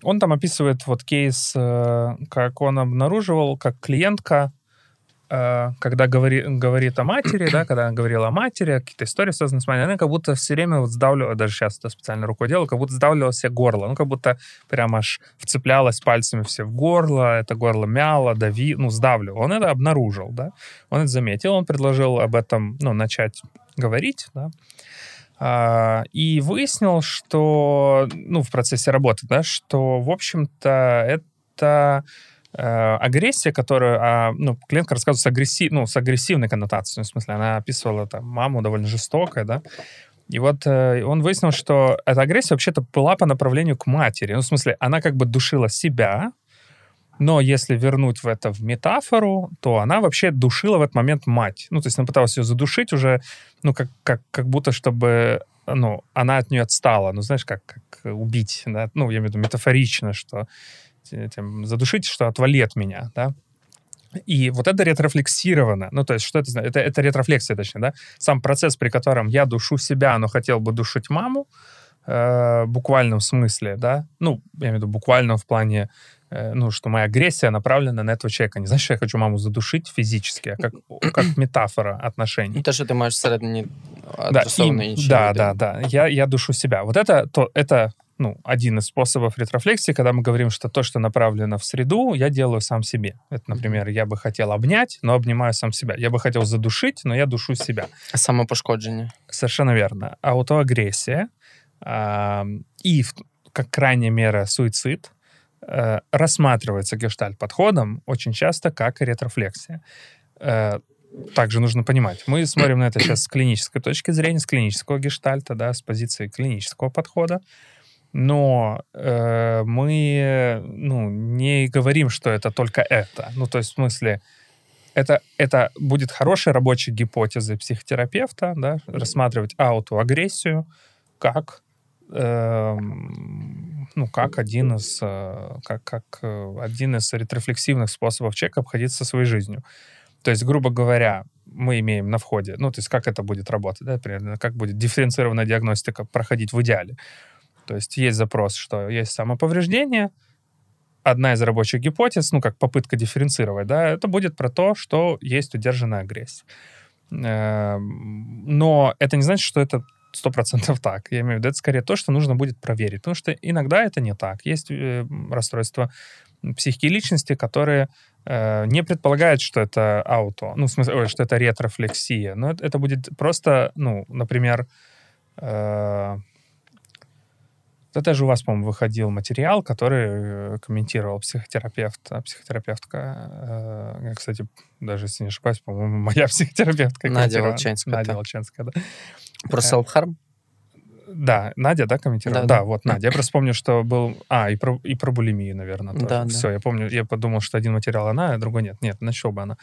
он там описывает вот кейс, э, как он обнаруживал, как клиентка, э, когда говори, говорит о матери, да, когда она говорила о матери, какие-то истории связаны с матерью, она как будто все время вот сдавливала, даже сейчас это специально рукой делала, как будто сдавливала себе горло, ну, как будто прямо аж вцеплялась пальцами все в горло, это горло мяло, дави, ну, сдавливало. Он это обнаружил, да, он это заметил, он предложил об этом, ну, начать говорить, да, а, и выяснил, что, ну, в процессе работы, да, что, в общем-то, это э, агрессия, которую, а, ну, клиентка рассказывает с, агрессив, ну, с агрессивной коннотацией, в смысле, она описывала там маму довольно жестокой, да, и вот э, он выяснил, что эта агрессия вообще-то была по направлению к матери. Ну, в смысле, она как бы душила себя, но если вернуть в это в метафору, то она вообще душила в этот момент мать. Ну, то есть она пыталась ее задушить уже, ну, как, как, как будто чтобы ну, она от нее отстала. Ну, знаешь, как, как убить, да? Ну, я имею в виду метафорично, что этим, задушить, что отвали от меня, да? И вот это ретрофлексировано. Ну, то есть, что это значит? Это, это ретрофлексия, точнее, да? Сам процесс, при котором я душу себя, но хотел бы душить маму, э, в буквальном смысле, да? Ну, я имею в виду буквально в плане, э, ну, что моя агрессия направлена на этого человека. Не значит, что я хочу маму задушить физически, а как, как метафора отношений. Ну, те, що ти маєш всередині Да, адресовано им- іншій да, людині. да, да. Я, я душу себя. Вот это, то, это ну, один из способов ретрофлексии, когда мы говорим, что то, что направлено в среду, я делаю сам себе. Это, например, я бы хотел обнять, но обнимаю сам себя. Я бы хотел задушить, но я душу себя. Самопошкодження. Совершенно верно. Аутоагрессия а, и, как крайняя мера, суицид э, рассматривается гештальт-подходом очень часто как ретрофлексия. Э, также нужно понимать, мы смотрим на это сейчас с клинической точки зрения, с клинического гештальта, да, с позиции клинического подхода, но э, мы ну, не говорим, что это только это. Ну, то есть, в смысле, это, это будет хорошей рабочей гипотезой психотерапевта, да, рассматривать аутоагрессию как, эм, ну, как один из, э, как, как э, один из ретрофлексивных способов человека обходиться своей жизнью. То есть, грубо говоря, мы имеем на входе, ну, то есть как это будет работать, да, примерно, как будет дифференцированная диагностика проходить в идеале. То есть есть запрос, что есть самоповреждение, одна из рабочих гипотез, ну, как попытка дифференцировать, да, это будет про то, что есть удержанная агрессия. Эм, Но это не значит, что это сто процентов так. Я имею в виду, это скорее то, что нужно будет проверить. Потому что иногда это не так. Есть э, расстройства психики личности, которые э, не предполагают, что это ауто, ну, в смысле, ой, что это ретрофлексия. Но это, это будет просто, ну, например, э, да даже у вас, по-моему, выходил материал, который э, комментировал психотерапевт, а психотерапевтка, э, кстати, даже если не ошибаюсь, по-моему, *laughs* моя психотерапевтка. Надя. Волчанская, Надя да. Волчанская, да. Про селф-харм? Да, Надя, да, комментировала? Да, Да, да. вот Надя. Я просто помню, что был... А, и про, и про булимию, наверное, тоже. Да, да. Все, я помню, я подумал, что один материал она, а другой нет. Нет, нашел бы она.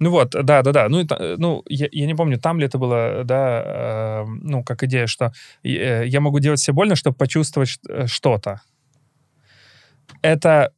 Ну вот, да, да, да. Ну, та- ну я, я не помню, там ли это было, да, э, ну, как идея, что э, я могу делать себе больно, чтобы почувствовать э, что-то. Это...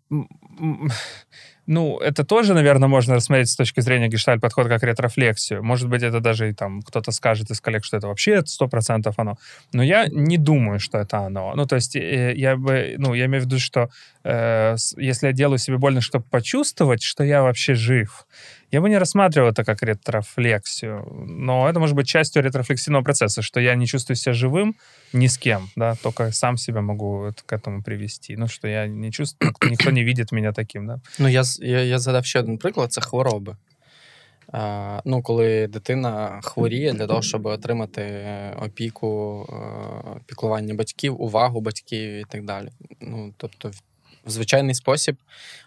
Ну, это тоже, наверное, можно рассмотреть с точки зрения гештальт-подхода как ретрофлексию. Может быть, это даже и там кто-то скажет из коллег, что это вообще 100% оно. Но я не думаю, что это оно. Ну, то есть э, я бы, ну, я имею в виду, что э, если я делаю себе больно, чтобы почувствовать, что я вообще жив, я бы не рассматривал это как ретрофлексию. Но это может быть частью ретрофлексивного процесса, что я не чувствую себя живым ни с кем, да, только сам себя могу это- к этому привести. Ну, что я не чувствую, никто не видит меня таким, да. Ну, я, з- я, я згадав ще один приклад це хвороби. А, ну, коли дитина хворіє для того, щоб отримати е, опіку, е, піклування батьків, увагу батьків і так далі. Ну, тобто, в- в звичайний спосіб,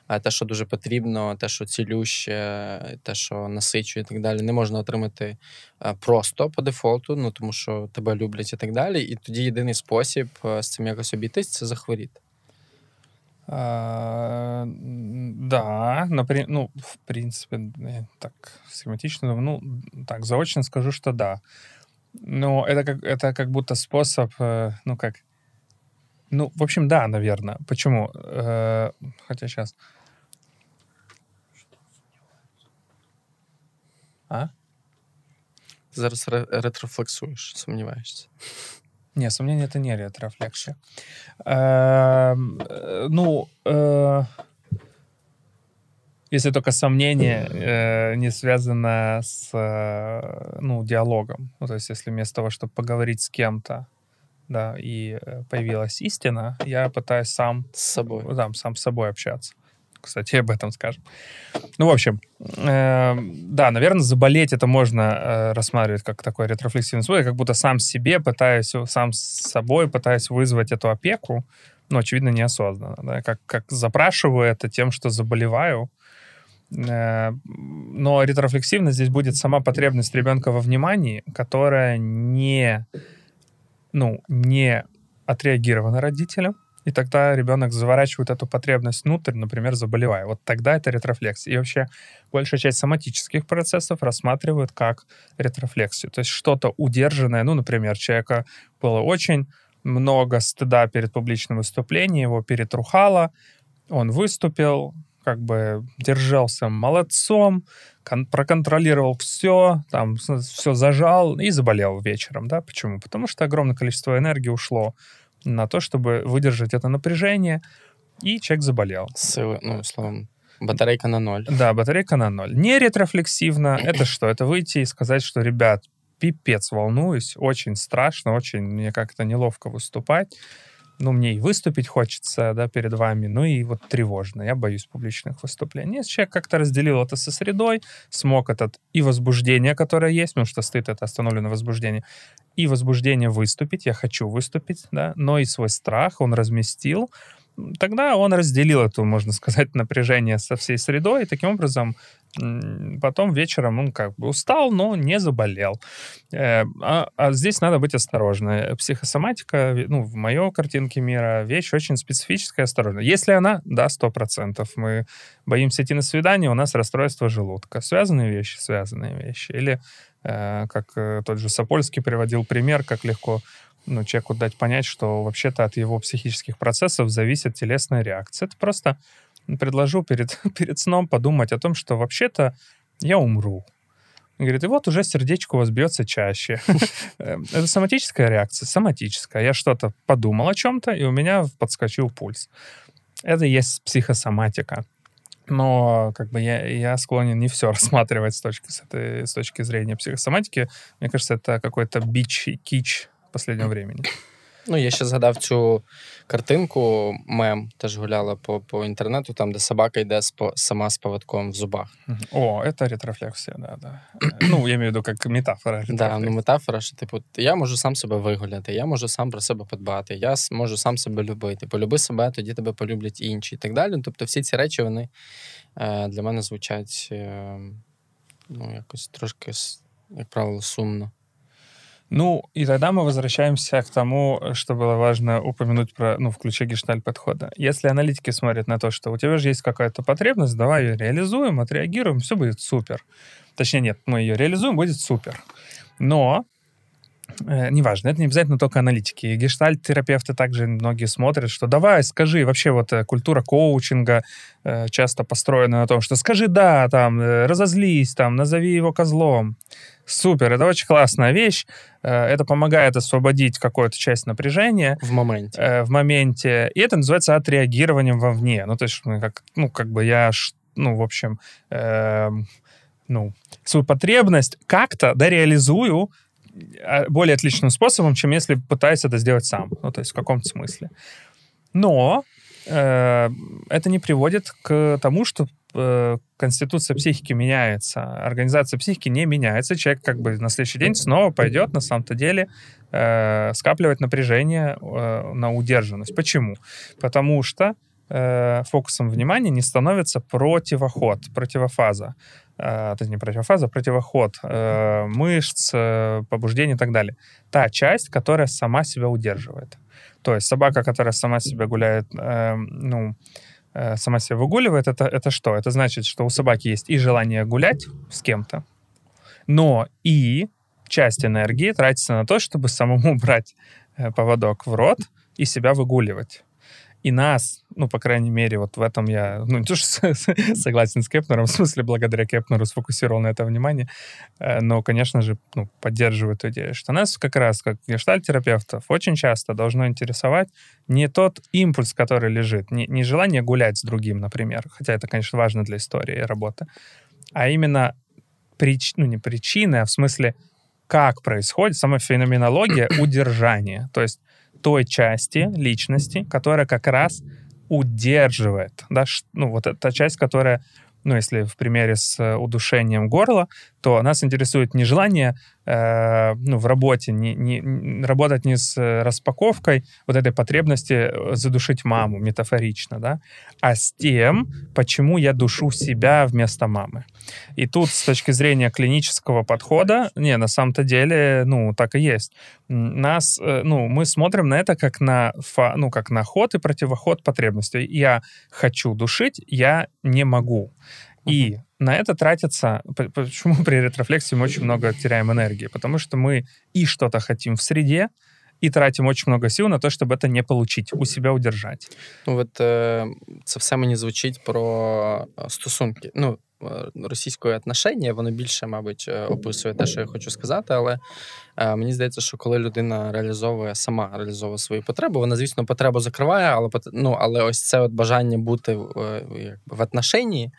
а те, що дуже потрібно, те, що цілюще, те, що насичує і так далі, не можна отримати е, просто по дефолту, ну тому що тебе люблять і так далі. І тоді єдиний спосіб е, з цим якось обійтись це захворіти. А, м, Да, например, ну, в принципе, э, так схематично, ну, так, заочно скажу, что да. Но это как, это как будто способ, э, ну, как, ну, в общем, да, наверное. Почему? Э, Хотя сейчас... А? Зараз ре- ретрофлексуєш, сумніваєшся. Не, сомнение это не ретрофлексия. Эм, э, Ну, э, если только сомнение э, не связано с э, ну, диалогом. Ну, то есть, если вместо того, чтобы поговорить с кем-то, да, и э, появилась истина, я пытаюсь сам З собою. там, сам с собой общаться. Кстати, об этом скажем. Ну, в общем, э, да, наверное, заболеть это можно э, рассматривать как такой ретрофлексивный свой, как будто сам себе пытаюсь, сам с собой пытаюсь вызвать эту опеку, но, очевидно, неосознанно. Да? Как, как запрашиваю это тем, что заболеваю. Э, но ретрофлексивно здесь будет сама потребность ребенка во внимании, которая не, ну, не отреагирована родителем, и тогда ребенок заворачивает эту потребность внутрь, например, заболевая. Вот тогда это ретрофлексия. И вообще большая часть соматических процессов рассматривают как ретрофлексию. То есть что-то удержанное, ну, например, человека было очень много стыда перед публичным выступлением, его перетрухало, он выступил, как бы держался молодцом, кон- проконтролировал все, там все зажал и заболел вечером, да? Почему? Потому что огромное количество энергии ушло на то, чтобы выдержать это напряжение, и человек заболел. Сили, ну, словом, батарейка на ноль. Да, батарейка на ноль. Не ретрофлексивно. *clears throat* Это что? Это выйти и сказать, что, ребят, пипец волнуюсь, очень страшно, очень мне как-то неловко выступать. Ну, мне и выступить хочется, да, перед вами, ну и вот тревожно. Я боюсь публичных выступлений. Если человек как-то разделил это со средой, смог этот и возбуждение, которое есть, потому что стыд — это остановленное возбуждение, и возбуждение выступить, я хочу выступить, да, но и свой страх он разместил, тогда он разделил эту, можно сказать, *laughs* напряжение со всей средой, и таким образом потом вечером он как бы устал, но не заболел. Э, А, а здесь надо быть осторожной. Психосоматика, ну, в моей картинке мира, вещь очень специфическая, осторожная. Если она, да, 100%, мы боимся идти на свидание, у нас расстройство желудка. Связанные вещи, связанные вещи. Или, э, как э, тот же Сапольский приводил пример, как легко ну, человеку дать понять, что вообще-то от его психических процессов зависит телесная реакция. Это просто предложу перед, *laughs* перед сном подумать о том, что вообще-то я умру. И говорит, и вот уже сердечко у вас бьется чаще. *laughs* Э, Это соматическая реакция? Соматическая. Я что-то подумал о чем-то, и у меня подскочил пульс. Это и есть психосоматика. Но как бы я, я склонен не все *laughs* рассматривать с точки, с, этой, с точки зрения психосоматики. Мне кажется, это какой-то бич, кич последнего времени. Ну, я ще згадав цю картинку, мем теж гуляла по, по інтернету, там, де собака йде з по- сама з поводком в зубах. О, это ретрофлексия, да, да. Ну, я имею в виду как метафора. Да, ну, метафора, що типу, я можу сам себе вигуляти, я можу сам про себе подбати, я можу сам себе любити. Полюби себе, тоді тебе полюблять інші і так далі. Тобто всі ці речі вони е, для мене звучать е, ну, якось трошки, як правило, сумно. Ну, и тогда мы возвращаемся к тому, что было важно упомянуть про, ну, в ключе гештальт-подхода. Если аналитики смотрят на то, что у тебя же есть какая-то потребность, давай ее реализуем, отреагируем, все будет супер. Точнее, нет, мы ее реализуем, будет супер. Но э, неважно, это не обязательно только аналитики. Гештальт-терапевты также многие смотрят, что давай, скажи, вообще вот э, культура коучинга э, часто построена на том, что скажи да, там, э, разозлись, там, назови его козлом. Супер, это очень классная вещь. Э, это помогает освободить какую-то часть напряжения В моменті. э, в моменте. И это называется отреагированием вовне. Ну, то есть, ну, как, ну, как бы я, ну, в общем, эм, ну, свою потребность как-то дореализую э, более отличным способом, чем если пытаюсь это сделать сам. Ну, то есть в каком-то смысле. Но э, это не приводит к тому, что э, конституция психики меняется, организация психики не меняется. Человек как бы на следующий день снова пойдет на самом-то деле э, скапливать напряжение э, на удержанность. Почему? Потому что э, фокусом внимания не становится противоход, противофаза. Э, то есть не противофаза, а противоход э, мышц, э, побуждений и так далее. Та часть, которая сама себя удерживает. То есть собака, которая сама себя гуляет, э, ну, сама себя выгуливает, это, это что? Это значит, что у собаки есть и желание гулять с кем-то, но и часть энергии тратится на то, чтобы самому *laughs* брать поводок в рот и себя выгуливать. И нас, ну, по крайней мере, вот в этом я, ну, не то, что согласен с Кепнером, *laughs* в смысле, благодаря Кепнеру сфокусировал на это внимание, э, но, конечно же, ну, поддерживаю эту идею, что нас как раз, как гештальт-терапевтов, очень часто должно интересовать не тот импульс, который лежит, не, не желание гулять с другим, например, хотя это, конечно, важно для истории и работы, а именно прич, ну, не причины, а в смысле, как происходит сама феноменология *clears throat* удержания, то есть той части личности, которая как раз удерживает, да, ну, вот эта часть, которая, ну, если в примере с э, удушением горла, то нас интересует не желание, э, ну, в работе, не, не, работать не с э, распаковкой вот этой потребности э, задушить маму, метафорично, да, а с тем, почему я душу себя вместо мамы. И тут с точки зрения клинического подхода, не, на самом-то деле, ну, так и есть. Нас, ну, мы смотрим на это как на, фа- ну, как на ход и противоход потребностей. Я хочу душить, я не могу. И на это тратится... п- Почему при ретрофлексии мы очень много теряем энергии? Потому что мы и что-то хотим в среде, и тратим очень много сил на то, чтобы это не получить, у себя удержать. Ну, от е, це все мені звучить про е, стосунки. Ну, е, російської отношення, воно більше, мабуть, е, описує те, що я хочу сказати, але е, мені здається, що коли людина реалізовує сама реалізовує свої потреби, вона, звісно, потребу закриває, але пот- ну, але ось це от бажання бути в, е, якби, в отношенні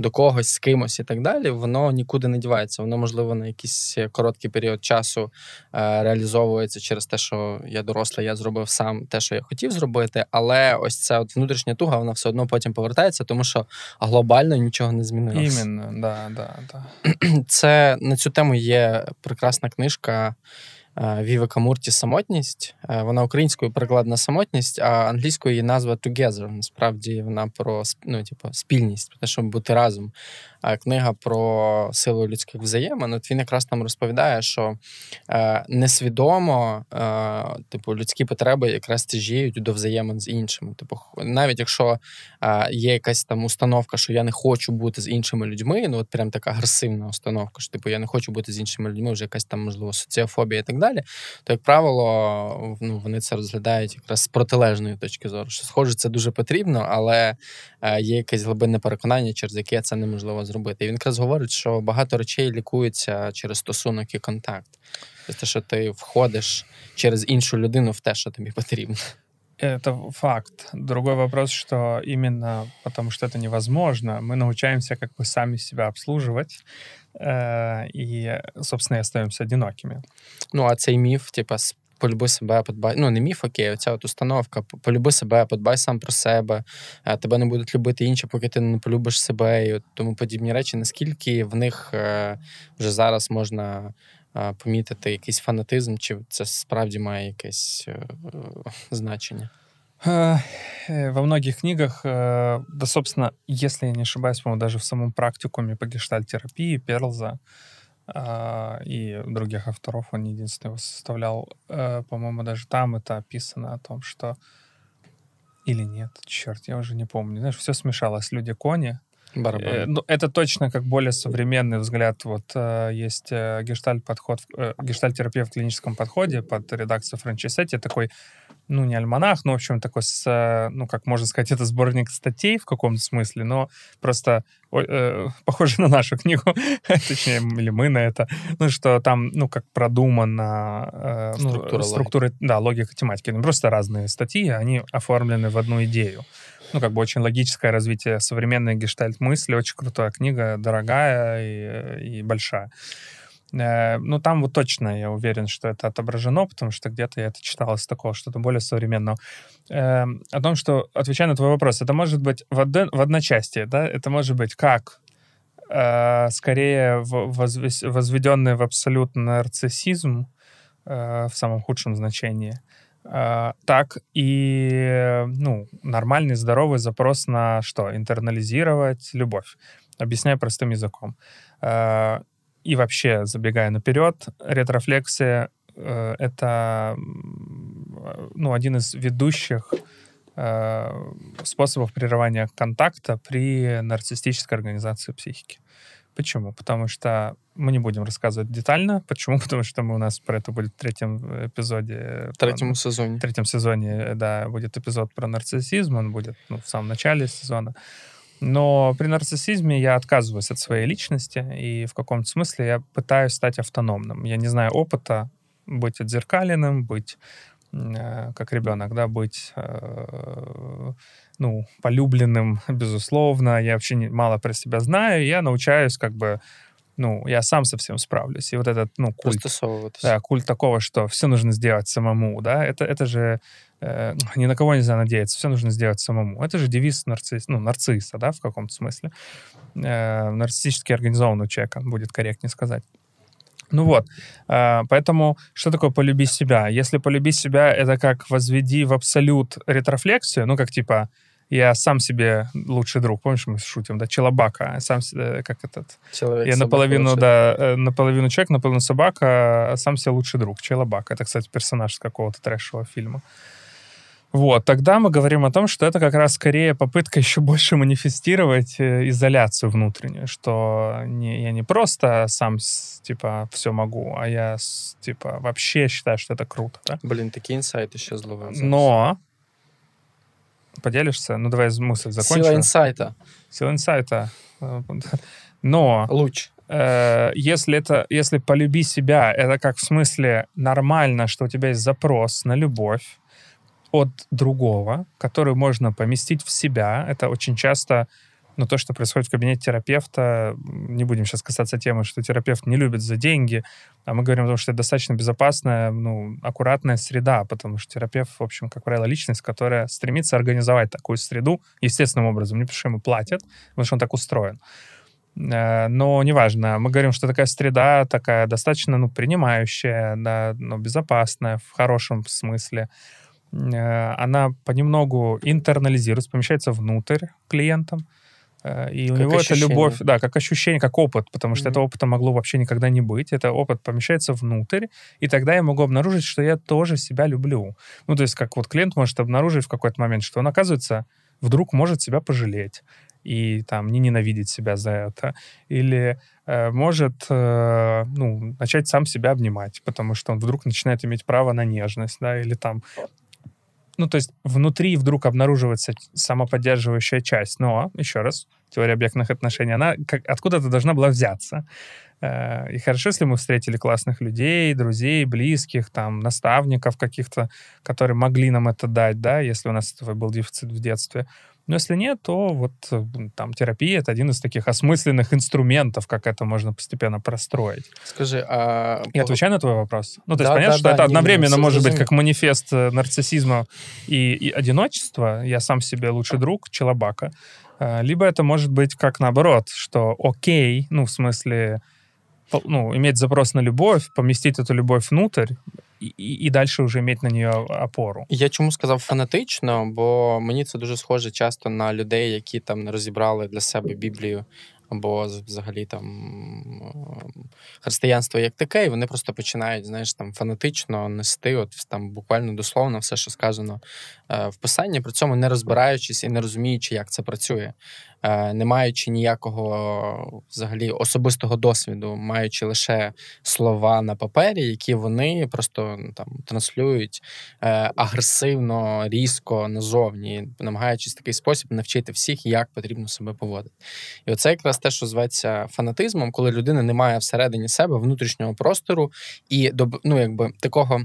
до когось, з кимось і так далі, воно нікуди не дівається. Воно, можливо, на якийсь короткий період часу е, реалізовується через те, що я дорослий, я зробив сам те, що я хотів зробити, але ось ця от внутрішня туга, вона все одно потім повертається, тому що глобально нічого не змінилося. Именно, да, да, да. Це на цю тему є прекрасна книжка. е, Вівека Мурті Самотність. Е, Вона українською перекладена самотність, а англійською її назва Together. Насправді вона про сп- ну, типу, спільність, про те, щоб бути разом. А книга про силу людських взаємин. От він якраз там розповідає, що е, несвідомо е, типу, людські потреби якраз тяжіють до взаємин з іншими. Типу, навіть якщо е, є якась там установка, що я не хочу бути з іншими людьми, ну от прям така агресивна установка, що типу я не хочу бути з іншими людьми, вже якась там можливо соціофобія і так далі. То, як правило, ну, вони це розглядають якраз з протилежної точки зору. Що схоже, це дуже потрібно, але е, є якесь глибинне переконання, через яке це неможливо зробити. І він якраз говорить, що багато речей лікуються через стосунок і контакт. Тобто, що ти входиш через іншу людину в те, що тобі потрібно. Это факт. Другой вопрос, что именно потому что это невозможно, мы научаемся как бы сами себя обслуживать э, и, собственно, и остаемся одинокими. Ну, а цей міф, типа, с- полюби себе, подбай. Ну, не міф, окей, оця от установка. п- Полюби себе, подбай сам про себе. е, Тебе не будуть любити інші, поки ти не полюбиш себе, і от тому подібні речі. Наскільки в них е, вже зараз можна е, помітити якийсь фанатизм, чи це справді має якесь е, е, значення? Э, э, Во многих книгах, э, да, собственно, если я не ошибаюсь, по-моему, даже в самом практикуме по гештальтерапии Перлза, а, и других авторов он не единственный его составлял. Э, По-моему, даже там это описано о том, что... Или нет, черт, я уже не помню. Знаешь, все смешалось. Люди-кони. Барабан. Э, ну, это точно как более современный взгляд. Вот э, есть гештальт-подход, гештальт-терапия в клиническом подходе под редакцией Франчесетти. Такой, ну, не альманах, но, в общем, такой, с, э, ну, как можно сказать, это сборник статей в каком-то смысле, но просто ой, э, *laughs* похоже на нашу книгу, *laughs* точнее, или мы на это. Ну, что там, ну, как продумана э, ну, Структура структура, да, логика тематики. Ну, просто разные статьи, они оформлены в одну идею ну, как бы очень логическое развитие современной гештальт-мысли, очень крутая книга, дорогая и, и большая. Э, Ну, там вот точно я уверен, что это отображено, потому что где-то я это читал из такого, что-то более современного. Э, О том, что, отвечая на твой вопрос, это может быть в, одно, в одночасье, да, это может быть как э, скорее возведенный в абсолютный нарциссизм э, в самом худшем значении, так и ну, нормальный, здоровый запрос на что? Интернализировать любовь. Объясняю простым языком. Э, И вообще, забегая наперед, ретрофлексия э, — это м, ну, один из ведущих э, способов прерывания контакта при нарциссической организации психики. Почему? Потому что мы не будем рассказывать детально. Почему? *laughs* Потому что мы у нас про это будет в третьем эпизоде. В третьому сезоні. В третьем сезоне, да, будет эпизод про нарциссизм. Он будет ну, в самом начале сезона. Но при нарциссизме я отказываюсь от своей личности, и в каком-то смысле я пытаюсь стать автономным. Я не знаю опыта быть отзеркаленным, быть э, как ребенок, да, быть э, ну, полюбленным, *laughs* безусловно. Я вообще не, мало про себя знаю, я научаюсь как бы, ну, я сам со всем справлюсь. И вот этот, ну, культ да, культ такого, что все нужно сделать самому, да, это, это же э, ни на кого нельзя надеяться, все нужно сделать самому. Это же девиз нарцисс, ну, нарцисса, да, в каком-то смысле. Э, нарциссически организованного человека, будет корректнее сказать. Ну вот, э, поэтому что такое полюби себя? Если полюби себя, это как возведи в абсолют ретрофлексию, ну, как типа я сам себе лучший друг, помнишь, мы шутим, да, челобака, сам себе, как этот, Чоловік я наполовину, лише. да, э, наполовину человек, наполовину собака, а сам себе лучший друг, Челобак. Это, кстати, персонаж какого-то трэшевого фильма. Вот, тогда мы говорим о том, что это как раз скорее попытка еще больше манифестировать э, изоляцию внутреннюю, что не, я не просто сам, с- типа, все могу, а я, с- типа, вообще считаю, что это круто, да? Блін, такі інсайти ще зловив. зараз. Но поделишься? Ну, давай мысль закончу. Сила інсайта. Сила инсайта. Э, Но Луч. э, если это, если полюби себя, это как в смысле нормально, что у тебя есть запрос на любовь от другого, который можно поместить в себя. Это очень часто ну, то, что происходит в кабинете терапевта, не будем сейчас касаться темы, что терапевт не любит за деньги, а мы говорим о том, что это достаточно безопасная, ну, аккуратная среда, потому что терапевт, в общем, как правило, личность, которая стремится организовать такую среду естественным образом, не потому что ему платят, потому что он так устроен. Э, Но неважно, мы говорим, что такая среда такая достаточно ну, принимающая, да, ну, безопасная в хорошем смысле. Э, Она понемногу интернализируется, помещается внутрь клиентам. Э, И у Как него это ощущение. любовь, да, как ощущение, как опыт, потому что Мгм. этого опыта могло вообще никогда не быть. Это опыт помещается внутрь, и тогда я могу обнаружить, что я тоже себя люблю. Ну, то есть как вот клиент может обнаружить в какой-то момент, что он, оказывается, вдруг может себя пожалеть и там не ненавидеть себя за это, или э, может э, ну, начать сам себя обнимать, потому что он вдруг начинает иметь право на нежность, да, или там ну, то есть внутри вдруг обнаруживается самоподдерживающая часть. Но, еще раз, теория объектных отношений, она как, откуда-то должна была взяться. Э, И хорошо, если мы встретили классных людей, друзей, близких, там, наставников каких-то, которые могли нам это дать, да, если у нас был дефицит в детстве. Но если нет, то вот там терапия — это один из таких осмысленных инструментов, как это можно постепенно простроить. Скажи, а Я отвечаю на твой вопрос? Ну, то есть Да, понятно, да, что да, это не, одновременно не, может быть как манифест э, нарциссизма и, и одиночества, я сам себе лучший друг, челобака, э, либо это может быть как наоборот, что окей, ну, в смысле, ну, иметь запрос на любовь, поместить эту любовь внутрь и, и- и дальше уже на нее опору. Я чому сказав фанатично, бо мені це дуже схоже часто на людей, які там не розібрали для себе Біблію або взагалі там е, християнство як таке, і вони просто починають, знаєш, там фанатично нести, от там буквально дословно все, що сказано е, в писанні, при цьому не розбираючись і не розуміючи, як це працює, не маючи ніякого взагалі особистого досвіду, маючи лише слова на папері, які вони просто ну, там транслюють е, агресивно, різко назовні, намагаючись в такий спосіб навчити всіх, як потрібно себе поводити. І оце якраз те, що зветься фанатизмом, коли людина не має всередині себе внутрішнього простору і ну, якби такого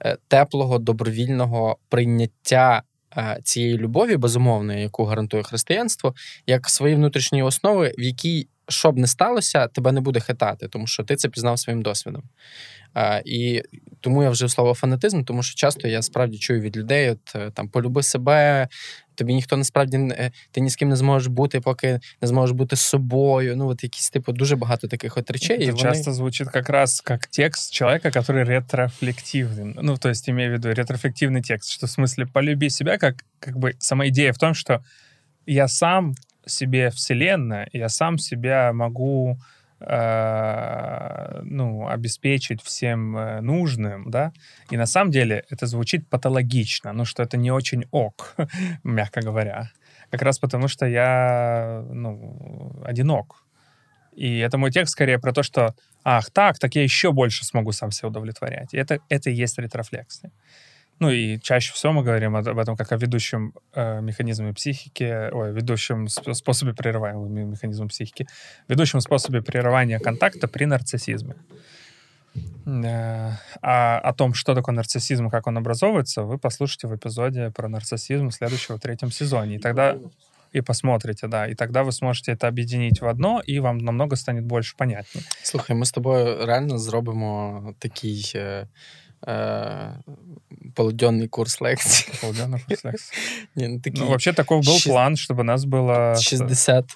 е, теплого, добровільного прийняття. е, Цієї любові безумовної, яку гарантує християнство, як свої внутрішні основи, в якій що б не сталося, тебе не буде хитати, тому що ти це пізнав своїм досвідом. А, і тому я вжив слово фанатизм, тому що часто я справді чую від людей: от е, там полюби себе, тобі ніхто насправді не- е, ти ні з ким не зможеш бути, поки не зможеш бути з собою. Ну, от якісь типу дуже багато таких от речей. і Это вони... часто звучит как раз как текст человека, который ретрофлективный. Ну, то есть, имею в виду ретрофлективный текст, что в смысле полюби себя, как, как бы сама идея в том, что я сам себе вселенная, я сам себя могу э, ну, обеспечить всем э, нужным, да, и на самом деле это звучит патологично, ну, что это не очень ок, *laughs* мягко говоря. Как раз потому, что я, ну, одинок. И это мой текст скорее про то, что ах, так, так я еще больше смогу сам себя удовлетворять. И это, это и есть ретрофлексия. Ну и чаще всего мы говорим об этом как о ведущем э, механизме психики, ой, ведущем сп- способе прерывания ме- механизма психики, ведущем способе прерывания контакта при нарциссизме. Э, А о том, что такое нарциссизм и как он образовывается, вы послушайте в эпизоде про нарциссизм следующего третьем сезоне. И тогда и посмотрите, да, и тогда вы сможете это объединить в одно, и вам намного станет больше понятнее. Слухай, ми з тобою реально зробимо такий е, полуденний курс лекцій. Полуденный рефлекс. *laughs* Ні, ну, Ну, вообще такой был план, чтобы нас было... 60 е,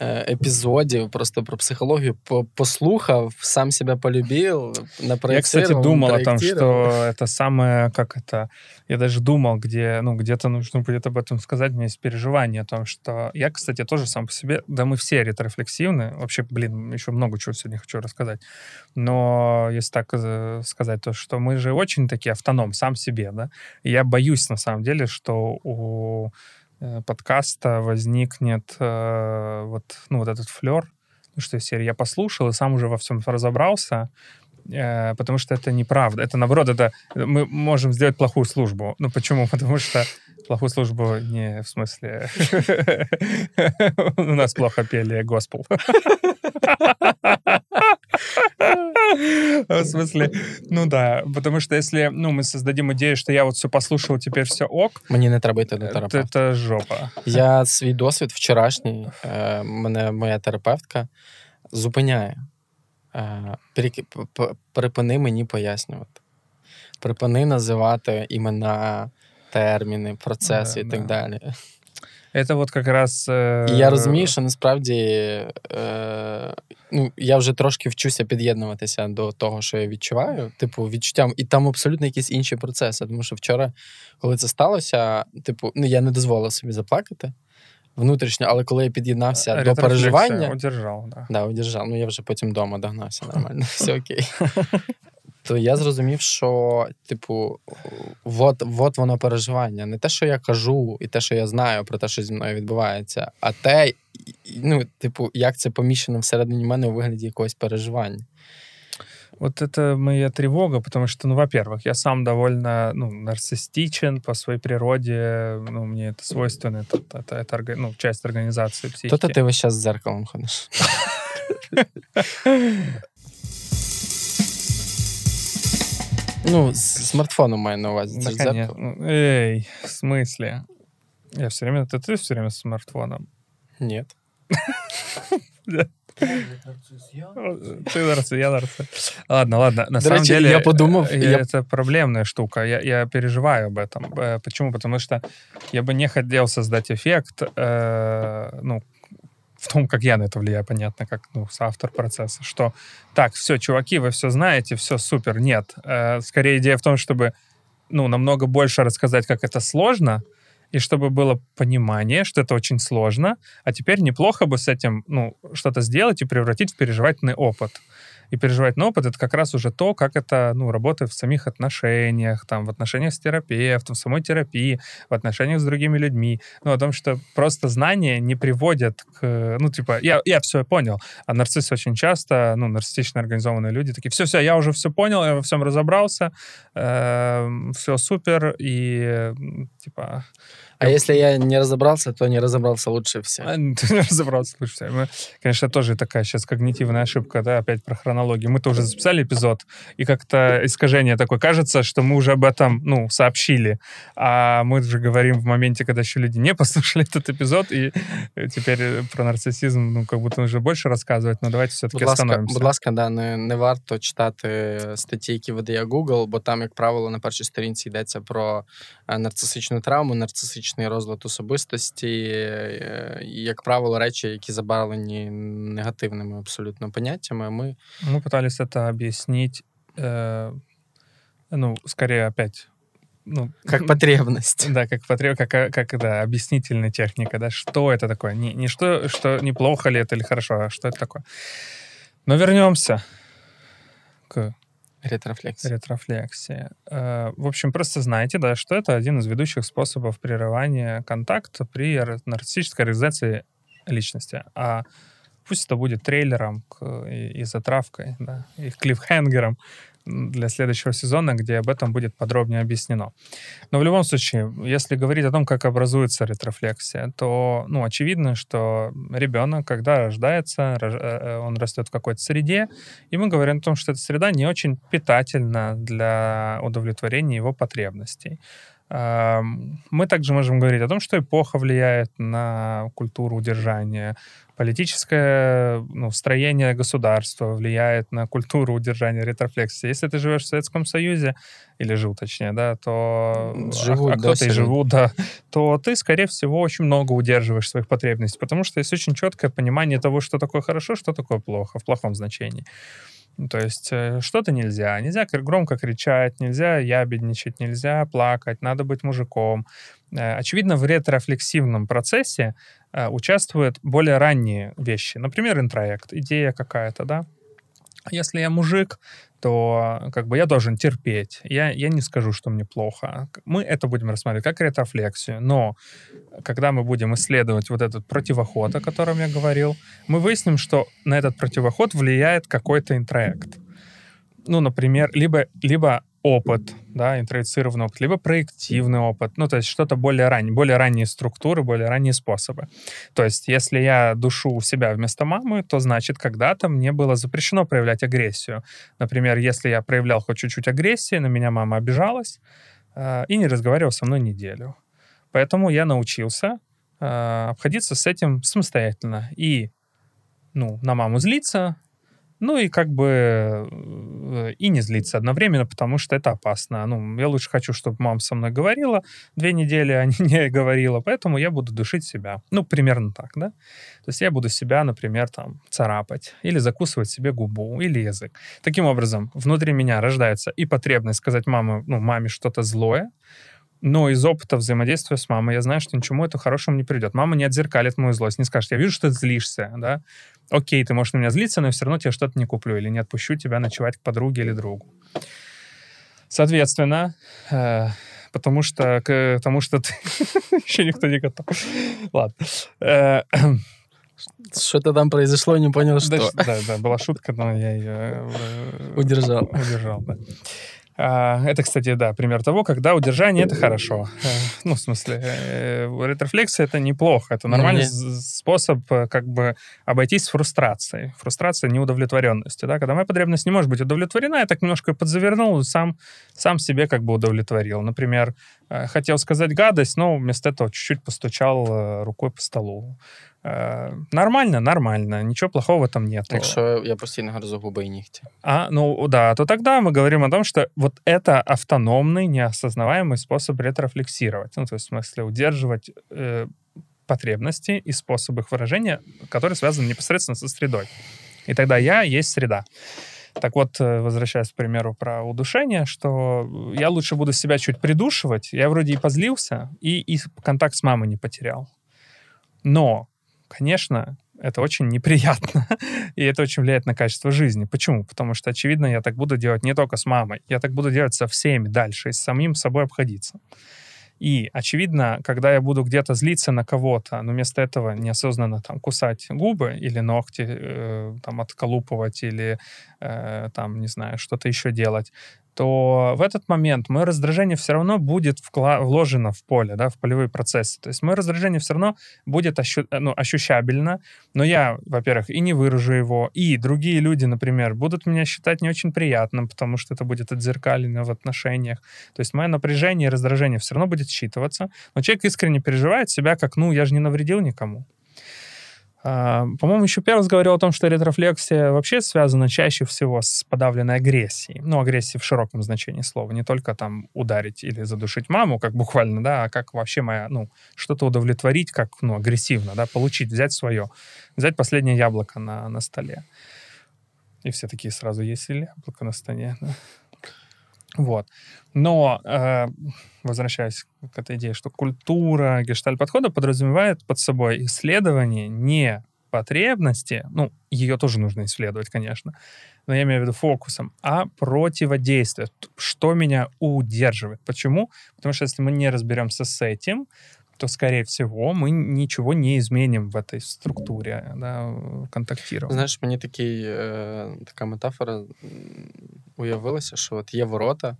епізодів просто про психологію по- послухав, сам себе полюбив, Я, кстати, напроектировал, думал о том, напроектировал. что это самое, как это, я даже думал, где, ну, где-то нужно будет об этом сказать, у меня есть переживание о том, что я, кстати, тоже сам по себе, да мы все ретрофлексивны, вообще, блин, еще много чего сегодня хочу рассказать, но если так э, сказать, то, что мы же очень такие автоном, сам себе, да, и я боюсь, на самом деле, что у э, подкаста возникнет э, вот, ну, вот этот флер, что из серии я послушал и сам уже во всем разобрался, э, потому что это неправда. Это, наоборот, это мы можем сделать плохую службу. Ну, почему? *laughs* Потому что плохую службу не в смысле... *laughs* У нас плохо пели госпел. *laughs* *laughs* В смысле, ну да, потому что если ну, мы создадим идею, что я вот все послушал, теперь все ок, Мені не треба йти до это, терапевта. это жопа. Я свій досвід вчорашній, е, мене моя терапевтка зупиняє. Е, перек- п- п- припини мені пояснювати. Припини називати імена, терміни, процеси Да, і так да. далі. Это вот как раз... э, І я розумію, що насправді е, ну, я вже трошки вчуся під'єднуватися до того, що я відчуваю, типу, відчуттям, і там абсолютно якісь інші процеси. Тому що вчора, коли це сталося, типу, ну я не дозволив собі заплакати внутрішньо, але коли я під'єднався до переживання, Удержал, да. да, удержав. Ну я вже потім вдома догнався нормально, *laughs* все окей. *laughs* То я зрозумів, що, типу, от, от воно переживання. Не те, що я кажу, і те, що я знаю про те, що зі мною відбувається, а те, і- ну, типу, як це поміщено всередині мене у вигляді якогось переживання. Вот это моя тревога, потому что, ну, во-первых, я сам довольно, ну, нарциссичен по своей природе, ну, мне это свойственно, это, это, это орга- ну, часть организации психики. То-то ти весь час з зеркалом ходиш. *laughs* Ну, з смартфоном маю на увазі. Це Да, ж зеркало. конечно. Ну, Эй, в смысле? Я все время, это ты все время с смартфоном. Ні. Ты нарцисс, я нарцисс. Ладно, ладно. На До самом речі, деле, я подумав, э, я- это проблемная штука. Я, я переживаю об этом. Э, Почему? Потому что я бы не хотел создать эффект, э, ну, в том, как я на это влияю, понятно, как ну, соавтор процесса, что так, все, чуваки, вы все знаете, все супер. Нет. Э, скорее идея в том, чтобы ну, намного больше рассказать, как это сложно, и чтобы было понимание, что это очень сложно, а теперь неплохо бы с этим, ну, что-то сделать и превратить в переживательный опыт и переживать на опыт, это как раз уже то, как это, ну, работает в самих отношениях, там, в отношениях с терапевтом, в самой терапии, в отношениях с другими людьми. Ну, о том, что просто знания не приводят к, ну, типа, я, я все понял, а нарциссы очень часто, ну, нарциссично организованные люди такие, все-все, я уже все понял, я во всем разобрался, э, все супер, и, типа, А если я не разобрался, то не разобрался лучше всех. а, Ты *laughs* не разобрался лучше всего. Мы, конечно, тоже такая сейчас когнитивная ошибка, да, опять про хронологию. Мы-то уже записали эпизод, и как-то искажение такое. Кажется, что мы уже об этом, ну, сообщили, а мы же говорим в моменте, когда еще люди не *laughs* послушали этот эпизод, и теперь э, про нарциссизм, ну, как будто уже больше рассказывать, но давайте все-таки Будь ласка, остановимся. будь ласка, да, не, не варто читати статті, які видає Google, бо там, як правило, на першій сторінці йдеться про е, нарцисичну травму, нарцисичний розлад особистості, е, і, як правило, речі, які забарвлені негативними абсолютно поняттями. Ми Мы пытались это объяснить, э, ну, скорее опять, ну, як потребність. *laughs* Да, как потреб, как, э, как да, объяснительная техника, да, что это такое? Не, не что, что неплохо ли это или хорошо, а что это такое. Но вернемся к Ретрофлексія. ретрофлексии. Э, В общем, просто знайте, да, что это один из ведущих способов прерывания контакта при нарциссической реализации личности. А пусть это будет трейлером и, затравкой, да, и клиффхенгером для следующего сезона, где об этом будет подробнее объяснено. Но в любом случае, если говорить о том, как образуется ретрофлексия, то, ну, очевидно, что ребенок, когда рождается, рож- э, э, он растет в какой-то среде, и мы говорим о том, что эта среда не очень питательна для удовлетворения его потребностей. Мы также можем говорить о том, что эпоха влияет на культуру удержания, политическое ну, строение государства влияет на культуру удержания ретрофлексии. Если ты живешь в Советском Союзе, или жил точнее, да, то... Живут, а, а да, кто-то и живут, да, то ты, скорее всего, очень много удерживаешь своих потребностей, потому что есть очень четкое понимание того, что такое хорошо, что такое плохо, в плохом значении. Ну, То есть э, что-то нельзя. Нельзя громко кричать, нельзя ябедничать, нельзя плакать, надо быть мужиком. Э, Очевидно, в ретрофлексивном процессе э, участвуют более ранние вещи. Например, интроект, идея какая-то, да. Если я мужик, то как бы я должен терпеть. Я, я не скажу, что мне плохо. Мы это будем рассматривать как ретрофлексию. Но когда мы будем исследовать вот этот противоход, о котором я говорил, мы выясним, что на этот противоход влияет какой-то интроект. Ну, например, либо, либо опыт, да, интроицированный опыт, либо проективный опыт, ну, то есть что-то более раннее, более ранние структуры, более ранние способы. То есть если я душу у себя вместо мамы, то значит когда-то мне было запрещено проявлять агрессию. Например, если я проявлял хоть чуть-чуть агрессии, на меня мама обижалась э, и не разговаривала со мной неделю. Поэтому я научился э, обходиться с этим самостоятельно и ну, на маму злиться, ну и как бы э, и не злиться одновременно, потому что это опасно. Ну, я лучше хочу, чтобы мама со мной говорила две недели, а *laughs* не, говорила, поэтому я буду душить себя. Ну, примерно так, да? То есть я буду себя, например, там, царапать или закусывать себе губу или язык. Таким образом, внутри меня рождается и потребность сказать маме, ну, маме что-то злое, но из опыта взаимодействия с мамой я знаю, что ничему это хорошему не придет. Мама не отзеркалит мою злость, не скажет, я вижу, что ты злишься, да? Окей, ты можешь на меня злиться, но я все равно тебе что-то не куплю или не отпущу тебя ночевать к подруге или другу. Соответственно, э, потому что, к тому что ты... *laughs* Еще никто не готов. Ладно. Э, *clears throat* Что-то там произошло, не понял, что. да, да, да, была шутка, но я ее э, Удержал. Удержал, да. А, Это, кстати, да, пример того, когда удержание — это хорошо. Э, Ну, в смысле, э, ретрофлексия — это неплохо. Это Ну, нормальный с- способ э, как бы обойтись фрустрацией. Фрустрация неудовлетворенности. Да? Когда моя потребность не может быть удовлетворена, я так немножко подзавернул, и сам, сам себе как бы удовлетворил. Например, хотел сказать гадость, но вместо этого чуть-чуть постучал рукой по столу. Э, Нормально, нормально. Ничего плохого в этом нет. Якщо я постійно гризу губи і нігті. А, ну да, то тогда мы говорим о том, что вот это автономный, неосознаваемый способ ретрофлексировать. Ну, то есть, в смысле, удерживать э, потребности и способы их выражения, которые связаны непосредственно со средой. И тогда я есть среда. Так вот, э, возвращаясь к примеру про удушение, что я лучше буду себя чуть придушивать. Я вроде и позлился, и, и контакт с мамой не потерял. Но, конечно, это очень неприятно, *laughs* и это очень влияет на качество жизни. Почему? Потому что, очевидно, я так буду делать не только с мамой, я так буду делать со всеми дальше, и с самим собой обходиться. И, очевидно, когда я буду где-то злиться на кого-то, но вместо этого неосознанно там кусать губы или ногти, э, там отколупывать или э, там, не знаю, что-то еще делать, то в этот момент мое раздражение все равно будет вкла- вложено в поле, да, в полевые процессы. То есть мое раздражение все равно будет ощу- ну, ощущабельно, но я, во-первых, и не выражу его, и другие люди, например, будут меня считать не очень приятным, потому что это будет отзеркалено в отношениях. То есть мое напряжение и раздражение все равно будет считываться, но человек искренне переживает себя как, ну, я же не навредил никому. А, По-моему, еще Перлс говорил о том, что ретрофлексия вообще связана чаще всего с подавленной агрессией. Ну, агрессией в широком значении слова. Не только там ударить или задушить маму, как буквально, да, а как вообще моя, ну, что-то удовлетворить, как, ну, агрессивно, да, получить, взять свое. Взять последнее яблоко на, на столе. И все такие сразу, есть ли яблоко на столе? Вот. Но, э, возвращаясь к этой идее, что культура гештальт-подхода подразумевает под собой исследование не потребности, ну, ее тоже нужно исследовать, конечно, но я имею в виду фокусом, а противодействие. Что меня удерживает? Почему? Потому что если мы не разберемся с этим, то, скорее всего, мы ничего не изменим в этой структуре да, контактирования. Знаєш, мені такий, е, така метафора уявилася, що от є ворота,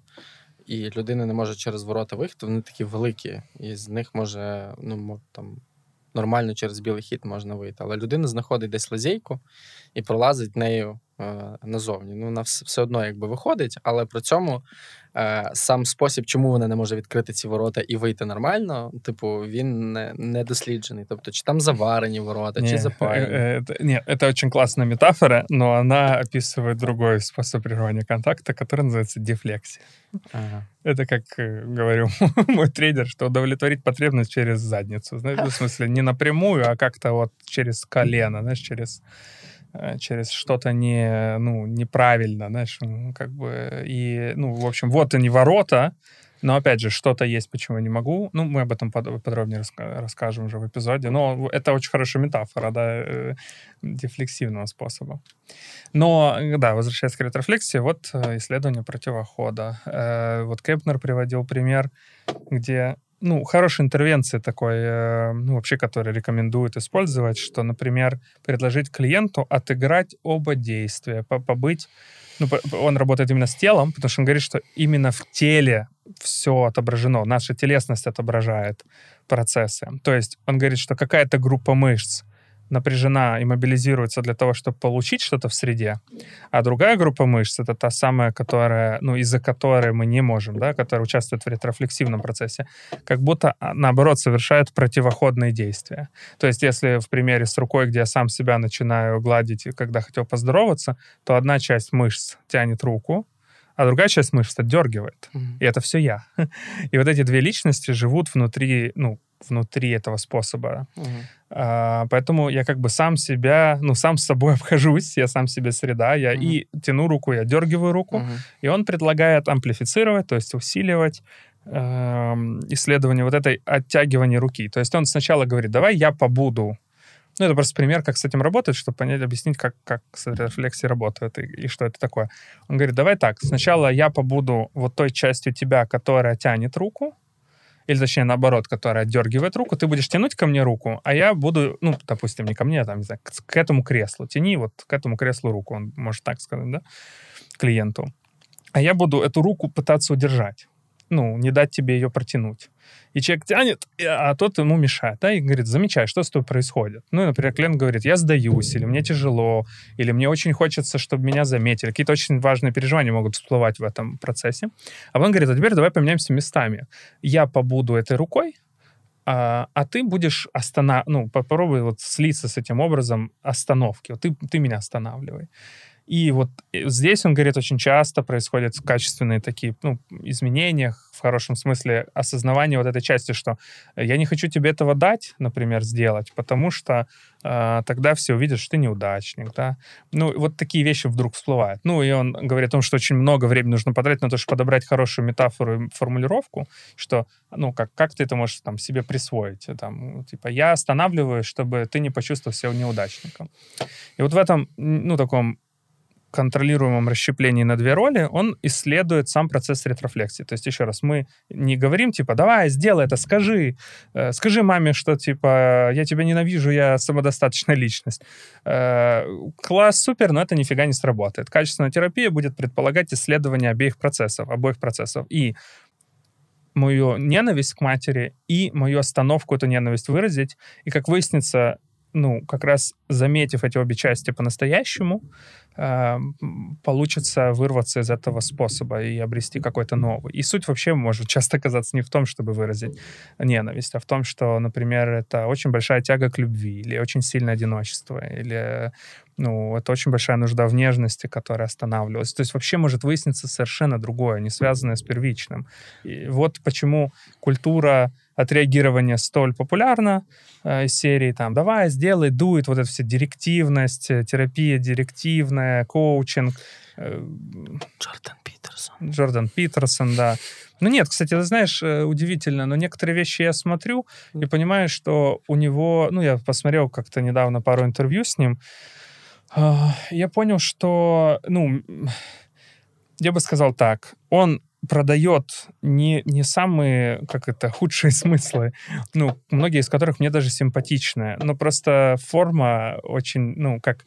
і людина не може через ворота виїхати, вони такі великі, і з них може, ну, там, нормально через білий хід можна вийти. Але людина знаходить десь лазейку і пролазить нею е, назовні. Ну, вона все одно якби виходить, але при цьому е, сам спосіб, чому вона не може відкрити ці ворота і вийти нормально, типу, він не, не досліджений. Тобто, чи там заварені ворота, чи Не, запаяні. э, это, не, это очень классная метафора, но она описывает другой способ прерывания контакта, который называется дефлексия. Ага. Это как э, говорил мой трейдер, что удовлетворить потребность через задницу. Знаешь, ну, в смысле, не напрямую, а как-то вот через колено, знаешь, через э, через что-то не, ну, неправильно, знаешь, как бы, и, ну, в общем, вот они ворота, но, опять же, что-то есть, почему я не могу. Ну, мы об этом под- подробнее расскажем уже в эпизоде. Но это очень хорошая метафора, да, э, дефлексивного способа. Но, э, да, возвращаясь к ретрофлексии, вот э, исследование противохода. Э, Вот Кепнер приводил пример, где ну, хорошей интервенции такой, э, ну, вообще, который рекомендуют использовать, что, например, предложить клиенту отыграть оба действия, по- побыть, ну, он работает именно с телом, потому что он говорит, что именно в теле все отображено, наша телесность отображает процессы. То есть он говорит, что какая-то группа мышц напряжена и мобилизируется для того, чтобы получить что-то в среде, а другая группа мышц — это та самая, которая, ну, из-за которой мы не можем, да, которая участвует в ретрофлексивном процессе, как будто, а, наоборот, совершает противоходные действия. То есть если в примере с рукой, где я сам себя начинаю гладить, когда хотел поздороваться, то одна часть мышц тянет руку, а другая часть мышц отдергивает. Мгм. И это все я. *laughs* И вот эти две личности живут внутри, ну, внутри этого способа. Мгм. А, поэтому я как бы сам себя, ну, сам с собой *laughs* обхожусь, я сам себе среда, я Мгм. и тяну руку, я дергиваю руку, Мгм. и он предлагает амплифицировать, то есть усиливать эм, исследование вот этой оттягивания руки. То есть он сначала говорит, давай я побуду. Ну, это просто пример, как с этим работать, чтобы понять, объяснить, как, как с рефлексией работает и, и что это такое. Он говорит, давай так, сначала я побуду вот той частью тебя, которая тянет руку, или точнее наоборот, которая отдергивает руку, ты будешь тянуть ко мне руку, а я буду, ну, допустим, не ко мне, а там, не знаю, к, к этому креслу. Тяни вот к этому креслу руку, он может так сказать, да, клиенту. А я буду эту руку пытаться удержать. Ну, не дать тебе ее протянуть. И человек тянет, а тот ему мешает, да, и говорит, замечай, что с тобой происходит. Ну, и, например, клиент говорит, я сдаюсь, или мне тяжело, или мне очень хочется, чтобы меня заметили. Какие-то очень важные переживания могут всплывать в этом процессе. А он говорит, а теперь давай поменяемся местами. Я побуду этой рукой, а, а ты будешь останов... ну, попробуй вот слиться с этим образом остановки. Вот ты, ты меня останавливай. И вот э, здесь, он говорит, очень часто происходят качественные такие ну, изменения, в хорошем смысле осознавание вот этой части, что я не хочу тебе этого дать, например, сделать, потому что э, тогда все увидят, что ты неудачник, да. Ну, вот такие вещи вдруг всплывают. Ну, и он говорит о том, что очень много времени нужно потратить на то, чтобы подобрать хорошую метафору и формулировку, что, ну, как, как ты это можешь там себе присвоить, там, ну, типа, я останавливаюсь, чтобы ты не почувствовал себя неудачником. И вот в этом, ну, таком контролируемом расщеплении на две роли, он исследует сам процесс ретрофлексии. То есть, еще раз, мы не говорим, типа, давай, сделай это, скажи, э, скажи маме, что, типа, я тебя ненавижу, я самодостаточная личность. Э, класс, супер, но это нифига не сработает. Качественная терапия будет предполагать исследование обеих процессов, обоих процессов. И мою ненависть к матери и мою остановку эту ненависть выразить. И, как выяснится, ну, как раз заметив эти обе части по-настоящему, э, получится вырваться из этого способа и обрести какой-то новый. И суть вообще может часто оказаться не в том, чтобы выразить ненависть, а в том, что, например, это очень большая тяга к любви, или очень сильное одиночество, или ну, это очень большая нужда в нежности, которая останавливалась. То есть вообще может выясниться совершенно другое, не связанное с первичным. И вот почему культура отреагирования столь популярна э, из серии там «давай, сделай, дует», вот эта вся директивность, э, терапия директивная, коучинг. Э, Джордан Питерсон. Джордан Питерсон, да. Ну нет, кстати, ты знаешь, э, удивительно, но некоторые вещи я смотрю и понимаю, что у него, ну я посмотрел как-то недавно пару интервью с ним, а, я понял, что, ну, я бы сказал так, он продает не, не самые, как это, худшие *laughs* смыслы, ну, многие из которых мне даже симпатичны, но просто форма очень, ну, как,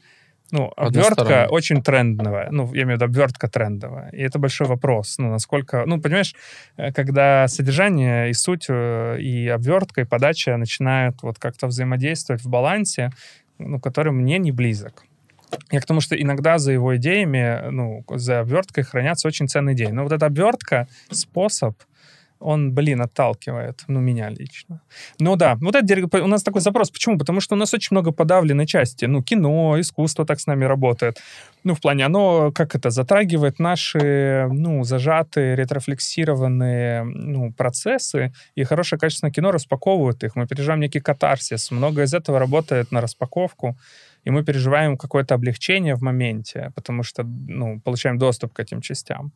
ну, обвертка очень трендовая. Ну, я имею в виду обвертка трендовая. И это большой вопрос. Ну, насколько... Ну, понимаешь, э, когда содержание и суть, э, и обвертка, и подача начинают вот как-то взаимодействовать в балансе, ну, который мне не близок. Я к тому, что иногда за его идеями, ну, за обверткой хранятся очень ценные идеи. Но вот эта обвертка, способ, он, блин, отталкивает, ну, меня лично. Ну да, вот это у нас такой запрос. Почему? Потому что у нас очень много подавленной части. Ну, кино, искусство так с нами работает. Ну, в плане, оно, как это, затрагивает наши, ну, зажатые, ретрофлексированные, ну, процессы, и хорошее качественное кино распаковывает их. Мы переживаем некий катарсис. Много из этого работает на распаковку и мы переживаем какое-то облегчение в моменте, потому что, ну, получаем доступ к этим частям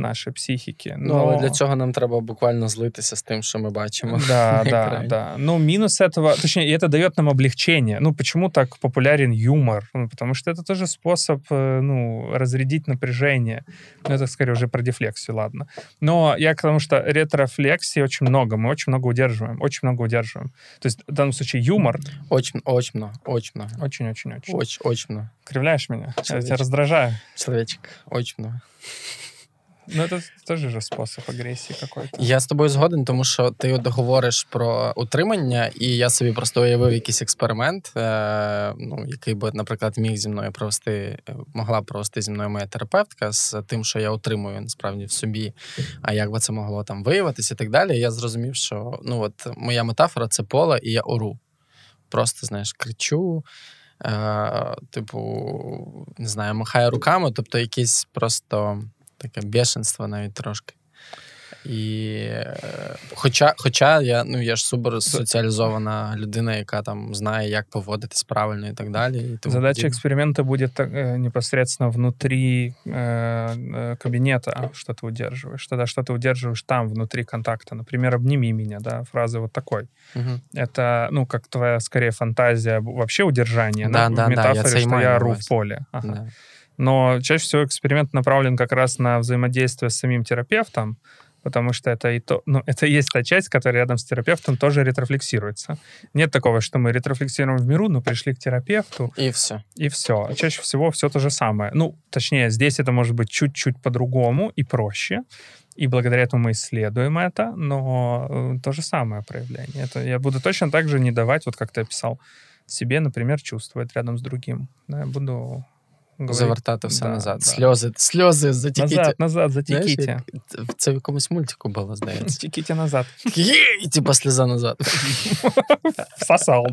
нашої психіки. Ну, але для цього нам треба буквально злитися з тим, що ми бачимо. Да, *laughs* да, да. Ну, минус этого, точнее, это дает нам облегчение. Ну, почему так популярен юмор? Ну, потому что это тоже способ, ну, разрядить напряжение. Ну, это, скорее, уже про дефлексию, ладно. Но я к тому, что ретрофлексии очень много, мы очень много удерживаем, очень много удерживаем. То есть, в данном случае, юмор... Очень, очень много, очень много. Очень-очень-очень. Очень, очень много. Кривляешь меня? Человечек. Я тебя раздражаю. Человечек, очень много. Ну, це теж же спосіб агресії какой-то. Я з тобою згоден, тому що ти от говориш про утримання, і я собі просто уявив якийсь експеримент, е, ну, який би, наприклад, міг зі мною провести, е, могла провести зі мною моя терапевтка з тим, що я утримую насправді в собі, а як би це могло там виявитися і так далі. Я зрозумів, що ну, от моя метафора це поле, і я ору. Просто, знаєш, кричу. Е, Типу, не знаю, махаю руками, тобто якісь просто таке бешенство навіть трошки. І е, Хоча хоча я ну, я ж супер соціалізована людина, яка там знає, як поводитись правильно і так далі. І тому Задача эксперимента будет э, непосредственно внутри э, э, кабинета, что ты удерживаешь. Тогда что ты удерживаешь там, внутри контакта. Например, «обними меня», да, фраза вот такой. Угу. Это, ну, как твоя, скорее, фантазия вообще удержания, да, да, да, в метафоре, да, я что я ору в поле. Ага. Да. Но чаще всего эксперимент направлен как раз на взаимодействие с самим терапевтом, потому что это и то, ну, это и есть та часть, которая рядом с терапевтом тоже ретрофлексируется. Нет такого, что мы ретрофлексируем в миру, но пришли к терапевту. И все. И все. Чаще всего все то же самое. Ну, точнее, здесь это может быть чуть-чуть по-другому и проще. И благодаря этому мы исследуем это, но э, то же самое проявление. Это я буду точно так же не давать, вот как ты описал, себе, например, чувствовать рядом с другим. Да, я буду говорить. Завертати все Да, назад. да. Сльози, сльози, затікіті. Назад, назад, як Це в якомусь мультику було, здається. Теките назад. І типа сльоза назад. *laughs* Всосал.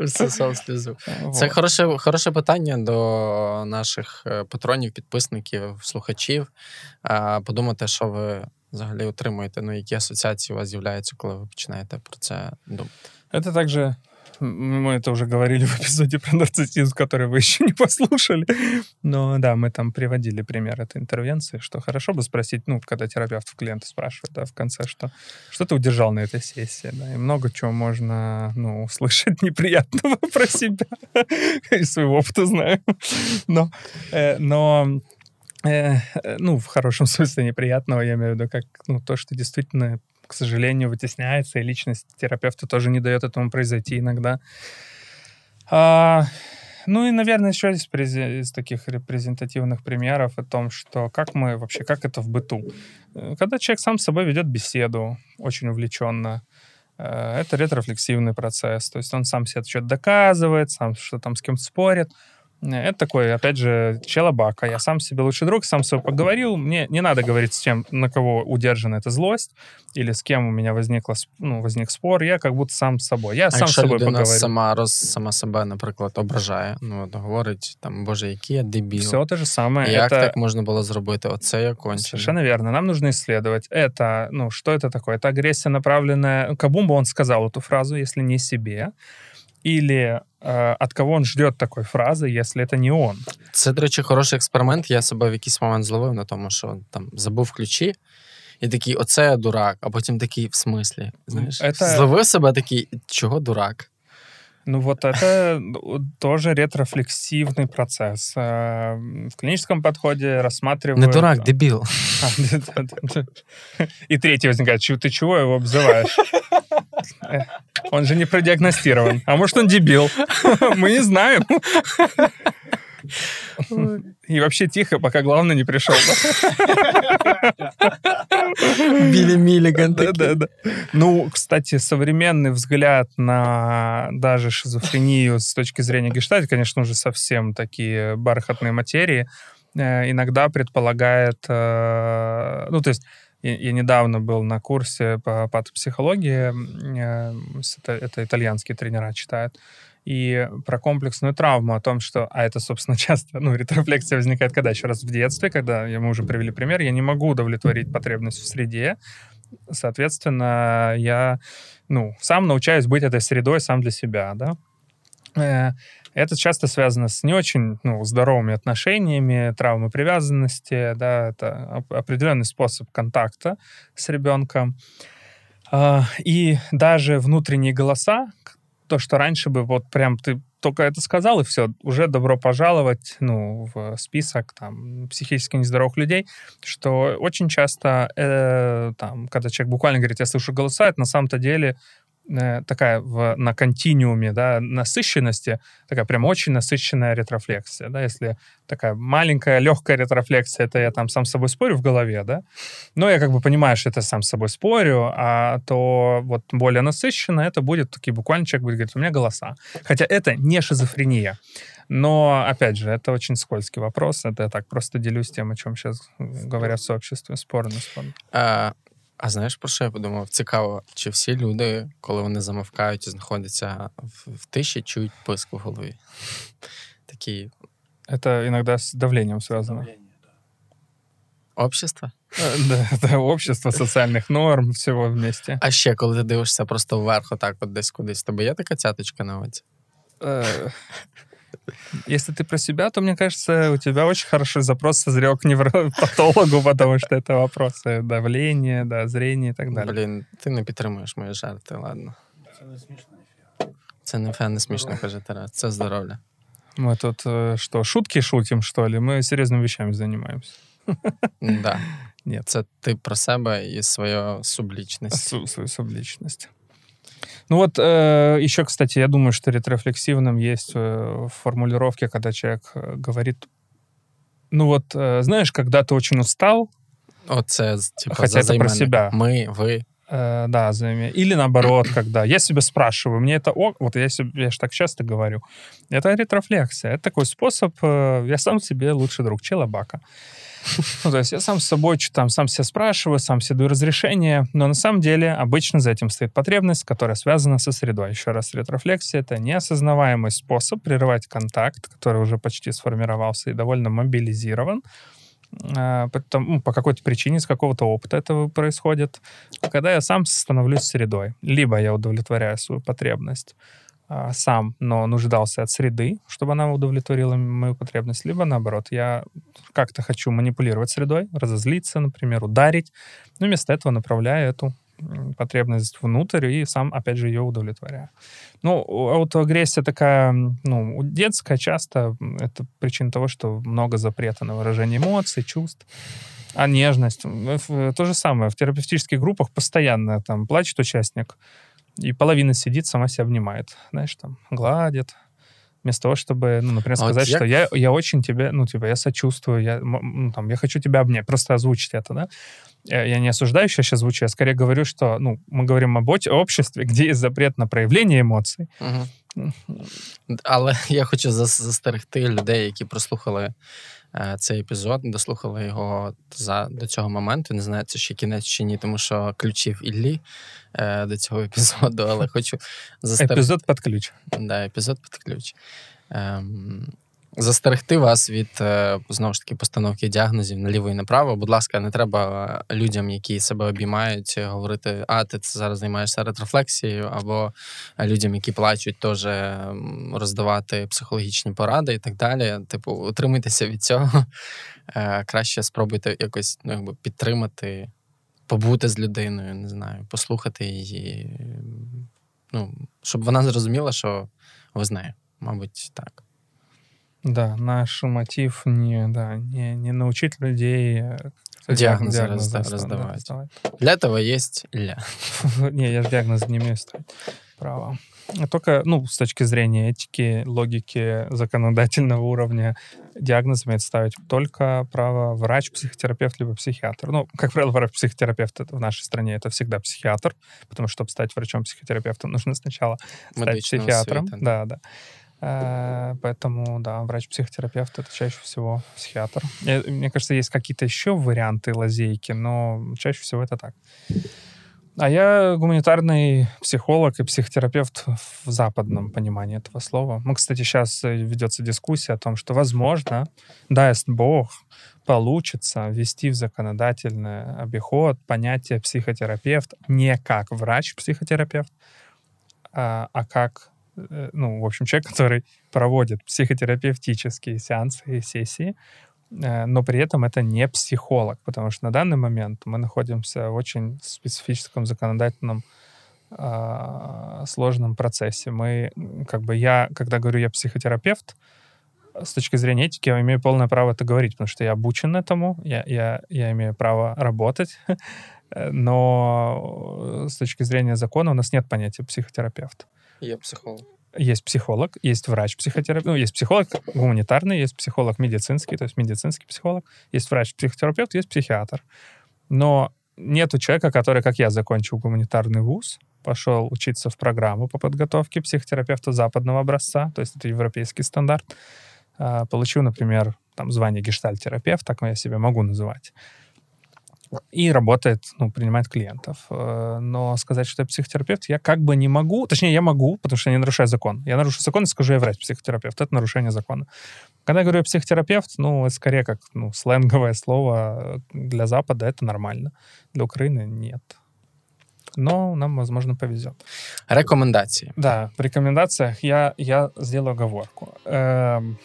Всосав сльозу. Це хороше, хороше питання до наших е, патронів, підписників, слухачів. Подумати, що ви взагалі отримуєте, ну які асоціації у вас з'являються, коли ви починаєте про це думати. Это также м, мы это уже говорили в эпизоде про нарциссизм, который вы еще не послушали. Но да, мы там приводили пример этой интервенции, что хорошо бы спросить, ну, когда терапевт клиента спрашивает, да, в конце, что, что ты удержал на этой сессии, да, и много чего можно, ну, услышать *laughs* неприятного про себя. Из своего опыта знаю. Но, э, но э, э, ну, в хорошем смысле неприятного, я имею в виду, как, ну, то, что действительно к сожалению, вытесняется, и личность терапевта тоже не дает этому произойти иногда. А, ну и, наверное, еще из, из таких репрезентативных примеров о том, что как мы вообще, как это в быту. Э, Когда человек сам с собой ведет беседу очень увлеченно, э, это ретрофлексивный процесс, то есть он сам себе что-то доказывает, сам что там с кем-то спорит. Это такой, опять же, челобака. Я сам себе лучший друг, сам с собой поговорил. Мне не надо говорить с тем, на кого удержана эта злость, или с кем у меня возникла, ну, возник спор. Я как будто сам с собой. Я А сам с якщо собой людина поговорил. сама роз сама себе, наприклад, ображає, ну от говорить там, боже, який я дебіл. Все то же самое. Як это так можна було зробити? Оце я кончений. совершенно верно. Нам нужно исследовать. Это, ну, что это такое? Это агрессия, направленная... Бы он сказал эту фразу, если не себе? Или э, от кого он ждет такой фразы, если это не он? Це, до речі, хороший експеримент. Я себе в якийсь момент зловив на тому, що там забув ключі, і такий, оце я дурак, а потім такий, в смислі. Знаєш, Это- зловив себе такий, чого дурак? Ну вот это ну, тоже ретрофлексивный процесс. Э, В клиническом подходе рассматривают... Не дурак, дебіл. *laughs* А, да, да, да. И третий возникает. «Чё- Ты чего его обзываешь? *laughs* Э, Он же не продиагностирован. А может, он дебил? *laughs* Мы не знаем. И вообще тихо, пока главный не пришел. Білі Міліган Да, такий. да, да. Ну, кстати, современный взгляд на даже шизофрению с точки зрения гештальта, конечно, уже совсем такие бархатные материи, э, иногда предполагает... э, Ну, то есть я, недавно был на курсе по патопсихологии, э, это, это итальянские тренера читают, и про комплексную травму, о том, что, а это, собственно, *laughs* часто, ну, ретрофлексия возникает когда? Еще раз в детстве, когда, мы уже привели пример, я не могу удовлетворить потребность в среде, соответственно, я, ну, сам научаюсь быть этой средой сам для себя, да. Это часто связано с не очень ну, здоровыми отношениями, травмой привязанности, да, это оп- определенный способ контакта с ребенком. А, И даже внутренние голоса, то, что раньше бы вот прям ты только это сказал, и все, уже добро пожаловать ну, в список там, психически нездоровых людей, что очень часто, э, там, когда человек буквально говорит, я слышу голоса, это на самом-то деле такая в, на континууме да, насыщенности, такая прям очень насыщенная ретрофлексия. Да, если такая маленькая, легкая ретрофлексия, это я там сам с собой спорю в голове, да, но я как бы понимаю, что это сам с собой спорю, а то вот более насыщенно это будет, такие буквально человек будет говорить, у меня голоса. Хотя это не шизофрения. Но, опять же, это очень скользкий вопрос. Это я так просто делюсь тем, о чем сейчас говорят в сообществе. Спорно, спорно. А, а знаєш, про що я подумав? Цікаво, чи всі люди, коли вони замовкають і знаходяться в, в тиші, чують писк в голові? Такі Это иногда с давлением связано. общества? Э, Да, это общество социальных *laughs* норм, всего вместе. А ще, коли ти дивишся просто вверх, отак, от десь кудись, тобі є така цяточка на оці? Э, Если ты про себя, то, мне кажется, у тебя очень хороший запрос созрел к невропатологу, потому что это вопросы давления, да, зрения и так далее. Блін, ти не підтримуєш мої жарти, ладно. Це не смішно. Це не фе, не смішно, каже Тарас. Це здоров'я. Мы тут э, что, шутки шутим, что ли? Мы серьезными вещами занимаемся. Да. Ні. Це ти про себе і свою сублічність. Су- свою субличность. Ну вот э, еще, кстати, я думаю, что ретрефлексивным есть э, в формулировке, когда человек э, говорит, ну вот, э, знаешь, когда ты очень устал, Оце, Хоча за це про себе. Ми, ви. Э, да, займе. Или наоборот, *clears throat* когда я себя спрашиваю, мне это ок, вот я себе, я же так часто говорю, это ретрофлексия, это такой способ, э, я сам себе лучший друг, челобака. *laughs* Ну, то есть я сам с собой там, сам себя спрашиваю, сам себе даю разрешение, но на самом деле обычно за этим стоит потребность, которая связана со средой. Еще раз, ретрофлексия — это неосознаваемый способ прерывать контакт, который уже почти сформировался и довольно мобилизирован, а, потому, ну, по какой-то причине, с какого-то опыта этого происходит, когда я сам становлюсь средой. Либо я удовлетворяю свою потребность а, сам, но нуждался от среды, чтобы она удовлетворила мою потребность, либо наоборот, я как-то хочу манипулировать средой, разозлиться, например, ударить, но вместо этого направляю эту потребность внутрь и сам, опять же, ее удовлетворяю. Ну, аутоагрессия такая, ну, детская часто, это причина того, что много запрета на выражение эмоций, чувств. А нежность, то же самое, в терапевтических группах постоянно там плачет участник, и половина сидит, сама себя обнимает, знаешь, там, гладит, вместо того, чтобы, ну, например, сказать, а вот я... что я, я очень тебе, ну, типа, я сочувствую, я, ну, там, я хочу тебя обнять, просто озвучить это, да. Я не осуждаю сейчас звучу, я скорее говорю, что, ну, мы говорим об обществе, *laughs* где есть запрет на проявление емоцій. Угу. Але *laughs* я хочу застерегти людей, які прослухали е, цей епізод, дослухали його за до цього моменту. Не знаю, це ще кінець чи ні, тому що ключів Іллі е, до цього *laughs* епізоду, але хочу *laughs* застерегти. Епізод під ключ. Да, епізод під ключ. Ем, застерегти вас від е, знову ж таки постановки діагнозів наліво і направо. Будь ласка, не треба людям, які себе обіймають, говорити, а ти це зараз займаєшся ретрофлексією, або людям, які плачуть, теж роздавати психологічні поради і так далі. Типу, утримуйтеся від цього. Е, краще спробуйте якось ну, якби підтримати, побути з людиною, не знаю, послухати її. Ну, щоб вона зрозуміла, що ви з. Мабуть, так. Да, наш мотив не, да, не, не научить людей э, диагнозы, диагнозы раздавать. раздавать. Для этого есть Илья. *laughs* Не, я же диагноз не имею ставить. Право. Только, ну, с точки зрения этики, логики законодательного уровня, диагноз имеет ставить только право врач, психотерапевт, либо психиатр. Ну, как правило, врач-психотерапевт в нашей стране это всегда психиатр, потому что, чтобы стать врачом-психотерапевтом, нужно сначала стать Медичного психиатром. Света. Да, да. Поэтому, да, врач-психотерапевт это чаще всего психиатр. Мне кажется, есть какие-то еще варианты лазейки, но чаще всего это так. А я гуманитарный психолог и психотерапевт в западном понимании этого слова. Ну, кстати, сейчас э, ведется дискуссия о том, что, возможно, даст Бог, получится ввести в законодательный обиход понятие психотерапевт не как врач-психотерапевт, а, а как Э, ну, в общем, человек, который проводит психотерапевтические сеансы и сессии, э, но при этом это не психолог, потому что на данный момент мы находимся в очень специфическом законодательном э, сложном процессе. Мы, как бы я, когда говорю я психотерапевт, с точки зрения этики я имею полное право это говорить, потому что я обучен этому, я, я, я имею право работать, *laughs* но с точки зрения закона у нас нет понятия психотерапевт. Я психолог. Есть психолог, есть врач-психотерапевт, ну, есть психолог гуманитарный, есть психолог медицинский, то есть медицинский психолог, есть врач-психотерапевт, есть психиатр. Но нету человека, который, как я, закончил гуманитарный вуз, пошел учиться в программу по подготовке психотерапевта западного образца, то есть это европейский стандарт, а, получил, например, там звание гештальтерапевт, так я себя могу называть и работает, ну, принимает клиентов. Э, но сказать, что я психотерапевт, я как бы не могу. Точнее, я могу, потому что я не нарушаю закон. Я нарушу закон и скажу, я врач-психотерапевт. Это нарушение закона. Когда я говорю психотерапевт, ну, это скорее как ну, сленговое слово для Запада, это нормально. Для Украины нет. Но нам, возможно, повезет. Рекомендации. Да, в рекомендациях я, я сделаю оговорку. Эм,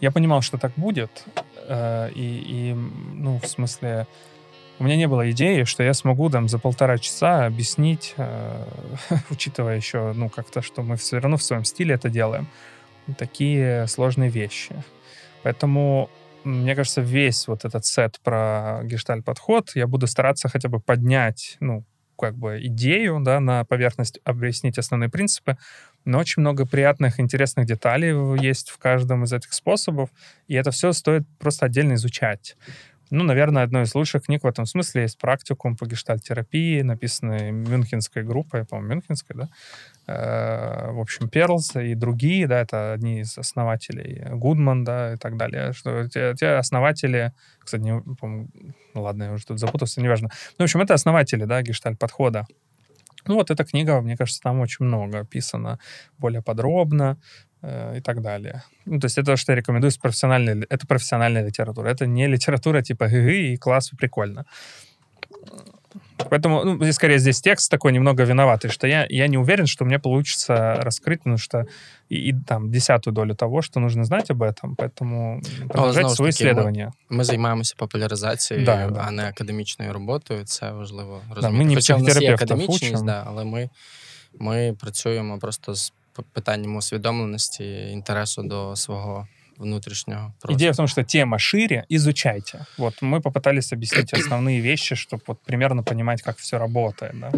я понимал, что так будет, э, и, и, ну, в смысле, у меня не было идеи, что я смогу там за полтора часа объяснить, э, *laughs* учитывая еще, ну, как-то, что мы все равно в своем стиле это делаем, такие сложные вещи. Поэтому, мне кажется, весь вот этот сет про гешталь-подход я буду стараться хотя бы поднять, ну, как бы идею, да, на поверхность, объяснить основные принципы, но очень много приятных, интересных деталей есть в каждом из этих способов, и это все стоит просто отдельно изучать. Ну, наверное, одной из лучших книг в этом смысле есть практикум по гештальтерапии, написанный мюнхенской группой, по-моему, мюнхенской, да? Э, в общем, Перлс и другие, да, это одни из основателей, Гудман, да, и так далее. Что те, те основатели, кстати, не, по-моему, ну ладно, я уже тут запутался, неважно. Ну, в общем, это основатели, да, гештальт-подхода. Ну, вот эта книга, мне кажется, там очень много описано более подробно и так далее. Ну, то есть это, что я рекомендую, с профессиональной, это профессиональная литература. Это не литература типа гы и класс, прикольно. Поэтому, ну, здесь, скорее, здесь текст такой немного виноватый, что я, я не уверен, что мне получится раскрыть, потому что и, и там десятую долю того, что нужно знать об этом, поэтому продовжайте знову ж свої таки, ми- исследования. Ми займаємося популяризацією, Да, да. а не академічною роботою. Це важливо ми розуміти. не Хоча в нас є психотерапевтів академічність, учимо. да, але ми, ми працюємо просто з п- питанням усвідомленості, інтересу до свого внутрішнього простору. Идея в том, что тема шире, изучайте. Вот мы попытались объяснить *clears throat* основные вещи, чтобы вот примерно понимать, как все работает. Да?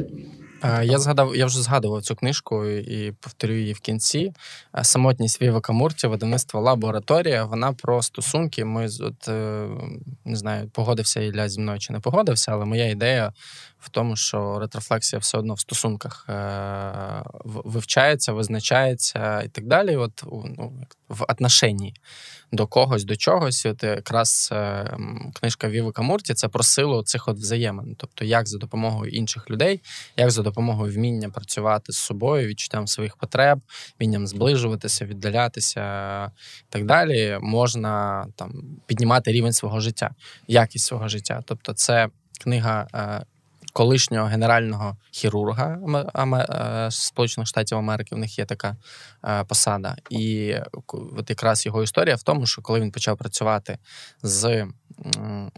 Е, Я згадав, я вже згадував цю книжку і повторю її в кінці. Е, Самотність Віва Камурті, видавництво лабораторія. Вона про стосунки. Ми от е, не знаю, погодився Ілля зі мною чи не погодився, але моя ідея в тому, що ретрофлексія все одно в стосунках вивчається, визначається і так далі. От ну, в отношенні до когось, до чогось. От якраз е, книжка Віви Камурті це про силу цих от взаємин. Тобто, як за допомогою інших людей як за допомогою вміння працювати з собою, відчуттям своїх потреб, вмінням зближуватися, віддалятися і так далі, можна там піднімати рівень свого життя, якість свого життя. Тобто, це книга. Колишнього генерального хірурга е, Сполучених Штатів Америки в них є така е, посада. І от якраз його історія в тому, що коли він почав працювати з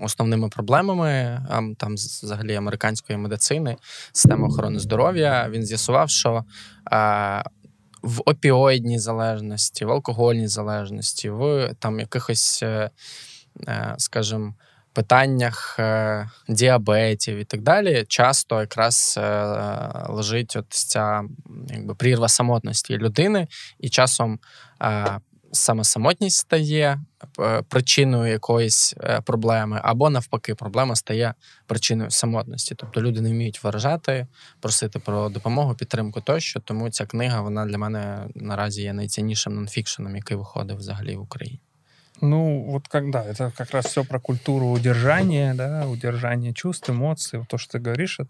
основними проблемами там взагалі американської медицини, системи охорони здоров'я, він з'ясував, що е, в опіоїдній залежності, в алкогольній залежності, в там якихось, скажімо, питаннях е, діабетів і так далі, часто якраз е, лежить от ця якби прірва самотності людини, і часом е, саме самотність стає причиною якоїсь проблеми, або навпаки, проблема стає причиною самотності. Тобто люди не вміють виражати, просити про допомогу, підтримку тощо. Тому ця книга вона для мене наразі є найціннішим нонфікшеном, який виходив взагалі в Україні. Ну, вот когда это как раз все про культуру удержания, да, удержания чувств, эмоций, то, что ты говоришь,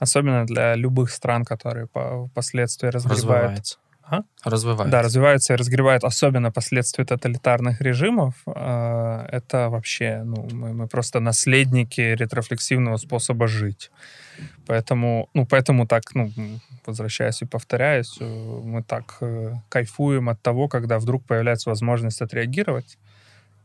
особенно для любых стран, которые по- впоследствии разгребают Розвивається. А? Розвивається. Да, развиваются и разгребают особенно последствия тоталитарных режимов. э, Это вообще, ну, мы, мы просто наследники ретрофлексивного способа жить. Поэтому, ну, поэтому так, ну, возвращаясь и повторяюсь, э, мы так э, кайфуем от того, когда вдруг появляется возможность отреагировать,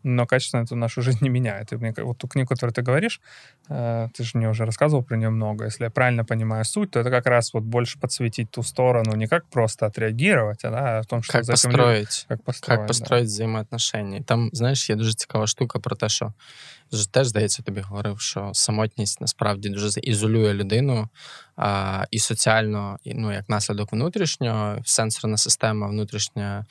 но качественно это нашу жизнь не меняет. И мне, ка- вот ту книгу, которую ты говоришь, э, ты же мне уже рассказывал про нее много. Если я правильно понимаю суть, то это как раз вот больше подсветить ту сторону, не как просто отреагировать, а да, о том, что Як за этим лежит. построїть? Как построить, Як построїть взаємоотношення. І Там, знаєш, є дуже цікава штука про те, що ж теж, здається, тобі говорив, що самотність насправді дуже ізолює людину а, і соціально, і, ну, як наслідок внутрішнього, сенсорна система внутрішня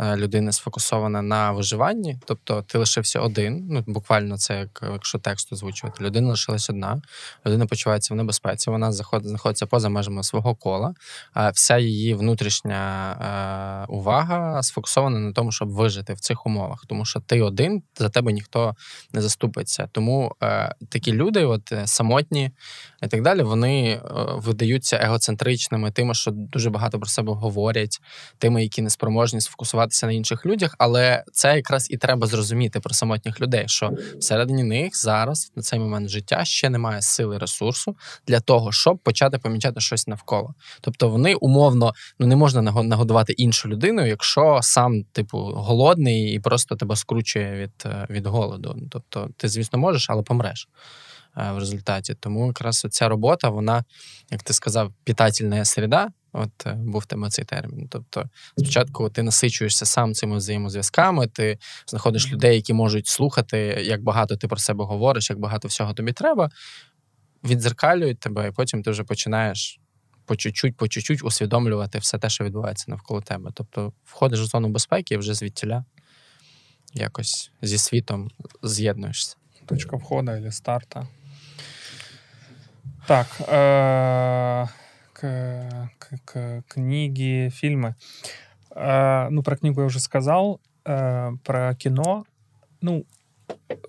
е, людини сфокусована на виживанні. Тобто ти лишився один. Ну, буквально це як якщо текст озвучувати. Людина лишилась одна, людина почувається в небезпеці, вона знаходиться поза межами свого кола. А вся її внутрішня е, увага сфокусована на тому, щоб вижити в цих умовах, тому що ти один, за тебе ніхто не заступиться. Тому е, такі люди, от е, самотні і так далі, вони е, видаються егоцентричними, тими, що дуже багато про себе говорять, тими, які не спроможні сфокусуватися на інших людях. Але це якраз і треба зрозуміти про самотніх людей, що всередині них зараз на цей момент життя ще немає сили ресурсу для того, щоб почати помічати щось навколо. Тобто вони умовно ну не можна наго- нагодувати іншу людину, якщо сам, типу, голодний і просто тебе скручує від, е, від голоду. Тобто, ти, звісно, можеш, але помреш е, в результаті. Тому якраз ця робота, вона, як ти сказав, питательна середа. От е, був тебе цей термін. Тобто, спочатку ти насичуєшся сам цими взаємозв'язками, ти знаходиш людей, які можуть слухати, як багато ти про себе говориш, як багато всього тобі треба, відзеркалюють тебе, і потім ти вже починаєш по чуть-чуть, по чуть-чуть усвідомлювати все те, що відбувається навколо тебе. Тобто входиш в зону безпеки і вже звідтіля якось зі світом з'єднуєшся. Точка входа или старта. Так, э, к, к- к- книги, фильмы. Э, ну, про книгу я уже сказал. Э, про кино, ну,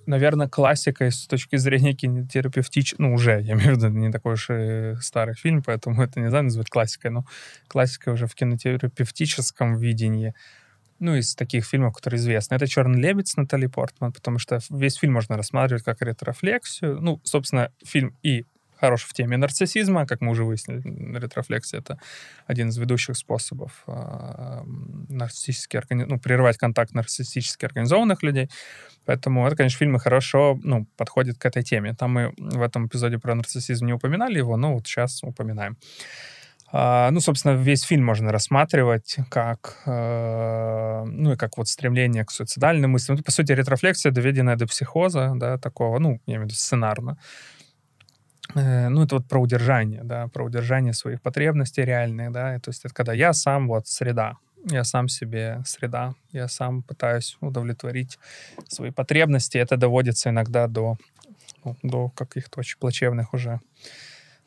наверное, классика с точки зрения кинотерапевтич... Ну, уже, я имею в виду, не такой уж и старый фильм, поэтому это нельзя назвать классикой, но классика уже в кинотерапевтическом видении. Ну, из таких фильмов, которые известны. Это «Черный лебедь» с Натали Портман, потому что весь фильм можно рассматривать как ретрофлексию. Ну, собственно, фильм и хорош в теме нарциссизма, как мы уже выяснили, ретрофлексия — это один из ведущих способов э, нарциссически органи... ну, прерывать контакт нарциссически организованных людей. Поэтому это, конечно, фильмы хорошо ну, подходят к этой теме. Там мы в этом эпизоде про нарциссизм не упоминали его, но вот сейчас упоминаем. А, ну, собственно, весь фильм можно рассматривать как, э, ну, и как вот стремление к суицидальным мыслям. Ну, по сути, ретрофлексия, доведенная до психоза, да, такого, ну, я имею в виду сценарно. Э, ну, это вот про удержание, да, про удержание своих потребностей реальных, да, то есть это когда я сам вот среда, я сам себе среда, я сам пытаюсь удовлетворить свои потребности, это доводится иногда до, ну, до каких-то очень плачевных уже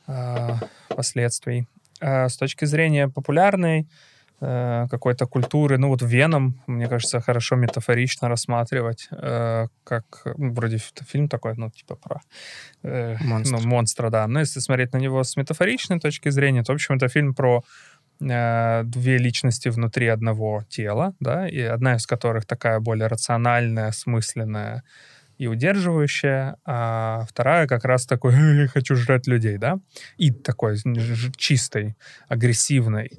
э, последствий. А с точки зрения популярной э, какой-то культуры, ну вот Веном, мне кажется, хорошо метафорично рассматривать, э, как ну, вроде фильм такой, ну типа про э, Монстр. ну, монстра, да. Но если смотреть на него с метафоричной точки зрения, то, в общем, это фильм про э, две личности внутри одного тела, да, и одна из которых такая более рациональная, смысленная и удерживающая, а вторая как раз такой «Я «хочу жрать людей», да, и такой чистой, агрессивной.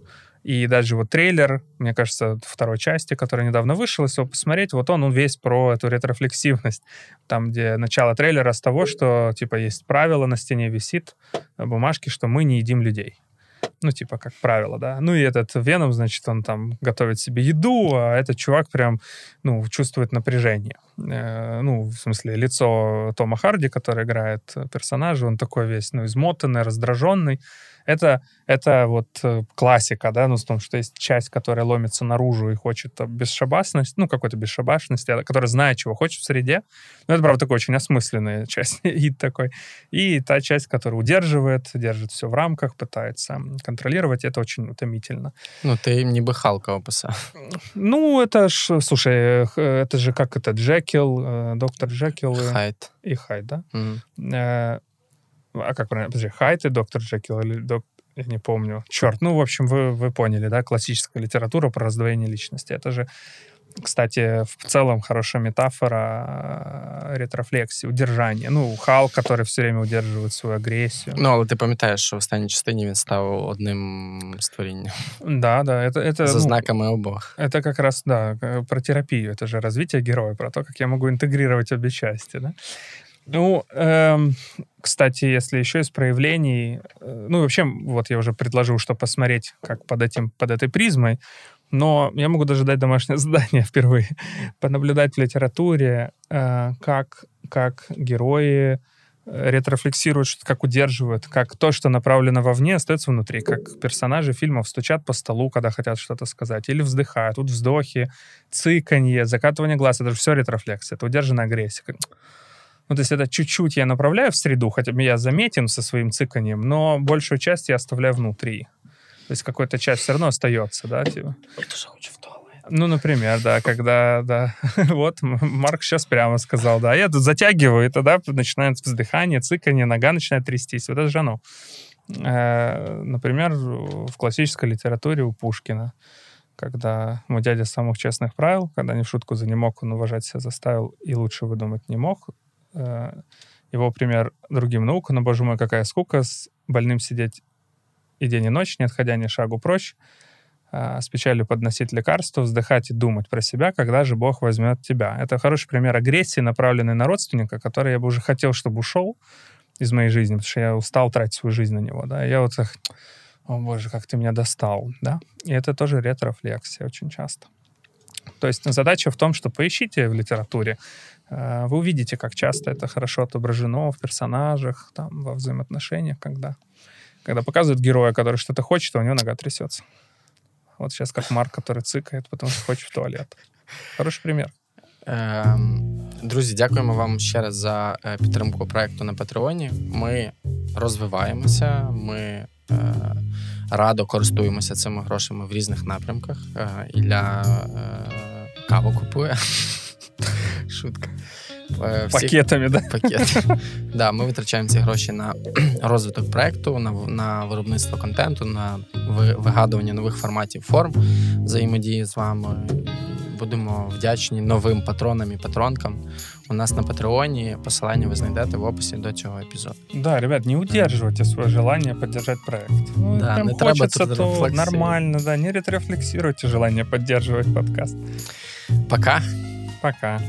И даже вот трейлер, мне кажется, второй части, который недавно вышел, если его посмотреть, вот он, он весь про эту ретрофлексивность. Там, где начало трейлера с того, что, типа, есть правило на стене висит, на бумажке, что мы не едим людей. Ну, типа, как правило, да. Ну, и этот Веном, значит, он там готовит себе еду, а этот чувак прям, ну, чувствует напряжение. Э, ну, в смысле, лицо Тома Харди, который играет персонажа, он такой весь, ну, измотанный, раздраженный. Это, это вот э, классика, да, ну, в том, что есть часть, которая ломится наружу и хочет э, бесшабашность, ну, какой-то бесшабашности, а, которая знает, чего хочет в среде. Ну, это, правда, такой очень осмысленная *laughs* часть, и такой. И та часть, которая удерживает, держит все в рамках, пытается контролировать, это очень утомительно. Ну, ти ніби Халка описав. Ну, это ж, слушай, это же как это, Джекил, э, доктор Джекил и- Хайт. и Хайд, да? Мгм. Э, А как правильно? Подожди, Хайд и доктор Джекил или док... Я не помню. Черт, ну, в общем, вы, вы поняли, да? Классическая литература про раздвоение личности. Это же, кстати, в целом хорошая метафора э, ретрофлексии, удержания. Ну, Хал, который все время удерживает свою агрессию. Ну, але ти пам'ятаєш, що в останній частині він став одним створінням. Да, да, это... это За ну, знаками обох. Это как раз, да, э, про терапию. Это же развитие героя, про то, как я могу интегрировать обе части, да. Ну, эм, кстати, если еще из проявлений, э, ну, вообще, вот я уже предложил, что посмотреть, как под этим, под этой призмой, но я могу даже дать домашнее *laughs* задание впервые, понаблюдать в литературе, э, как, как герои э, ретрофлексируют, как удерживают, как то, что направлено вовне, остается внутри, как персонажи фильмов стучат по столу, когда хотят что-то сказать, или вздыхают. Тут вздохи, цыканье, закатывание глаз, это же все ретрофлексия, это удержанная агрессия. Ну, то есть это чуть-чуть я направляю в среду, хотя бы я заметен со своим цыканьем, но большую часть я оставляю внутри. То есть какая-то часть все равно остается, да, типа. Дуже хочу в туалет. Ну, например, да, когда, да, *laughs* вот Марк сейчас прямо сказал, да, я тут затягиваю, и тогда начинается вздыхание, цыканье, нога начинает трястись. Вот это же оно. Э, Например, в классической литературе у Пушкина, когда мой дядя самых честных правил, когда не в шутку за не мог, он уважать себя заставил и лучше выдумать не мог. Э, Его пример другим наука, но, боже мой, какая скука, с больным сидеть и день, и ночь, не отходя ни шагу прочь, а, с печалью подносить лекарства, вздыхать и думать про себя, когда же Бог возьмет тебя. Это хороший пример агрессии, направленной на родственника, который я бы уже хотел, чтобы ушел из моей жизни, потому что я устал тратить свою жизнь на него. Да? Я вот так, о боже, как ты меня достал. Да? И это тоже ретрофлексия очень часто. То есть задача в том, что поищите в литературе, э, вы увидите, как часто это хорошо отображено в персонажах, там, во взаимоотношениях, когда, когда показывают героя, который что-то хочет, а у него нога трясется. Вот сейчас как Марк, который цыкает, потому что хочет в туалет. Хороший пример. Ем, Друзі, дякуємо вам ще раз за е, підтримку проекту на Патреоні. Ми розвиваємося, ми е, радо користуємося цими грошами в різних напрямках. Е, Ілля е, каву купує. *laughs* Шутка. Е, всіх- Пакетами, да? пакет. Да, ми витрачаємо ці гроші на *clears throat* розвиток проекту, на, на виробництво контенту, на вигадування нових форматів форм взаємодії з вами. Будемо вдячні новим патронам і патронкам. У нас на Патреоні посилання ви знайдете в описі до цього епізоду. Да, ребят, не удерживайте свое желание поддержать проект. Ну, Да, прям не треба хочется, тут то нормально, да, не ретрефлексируйте желание поддерживать подкаст. Пока! Пока.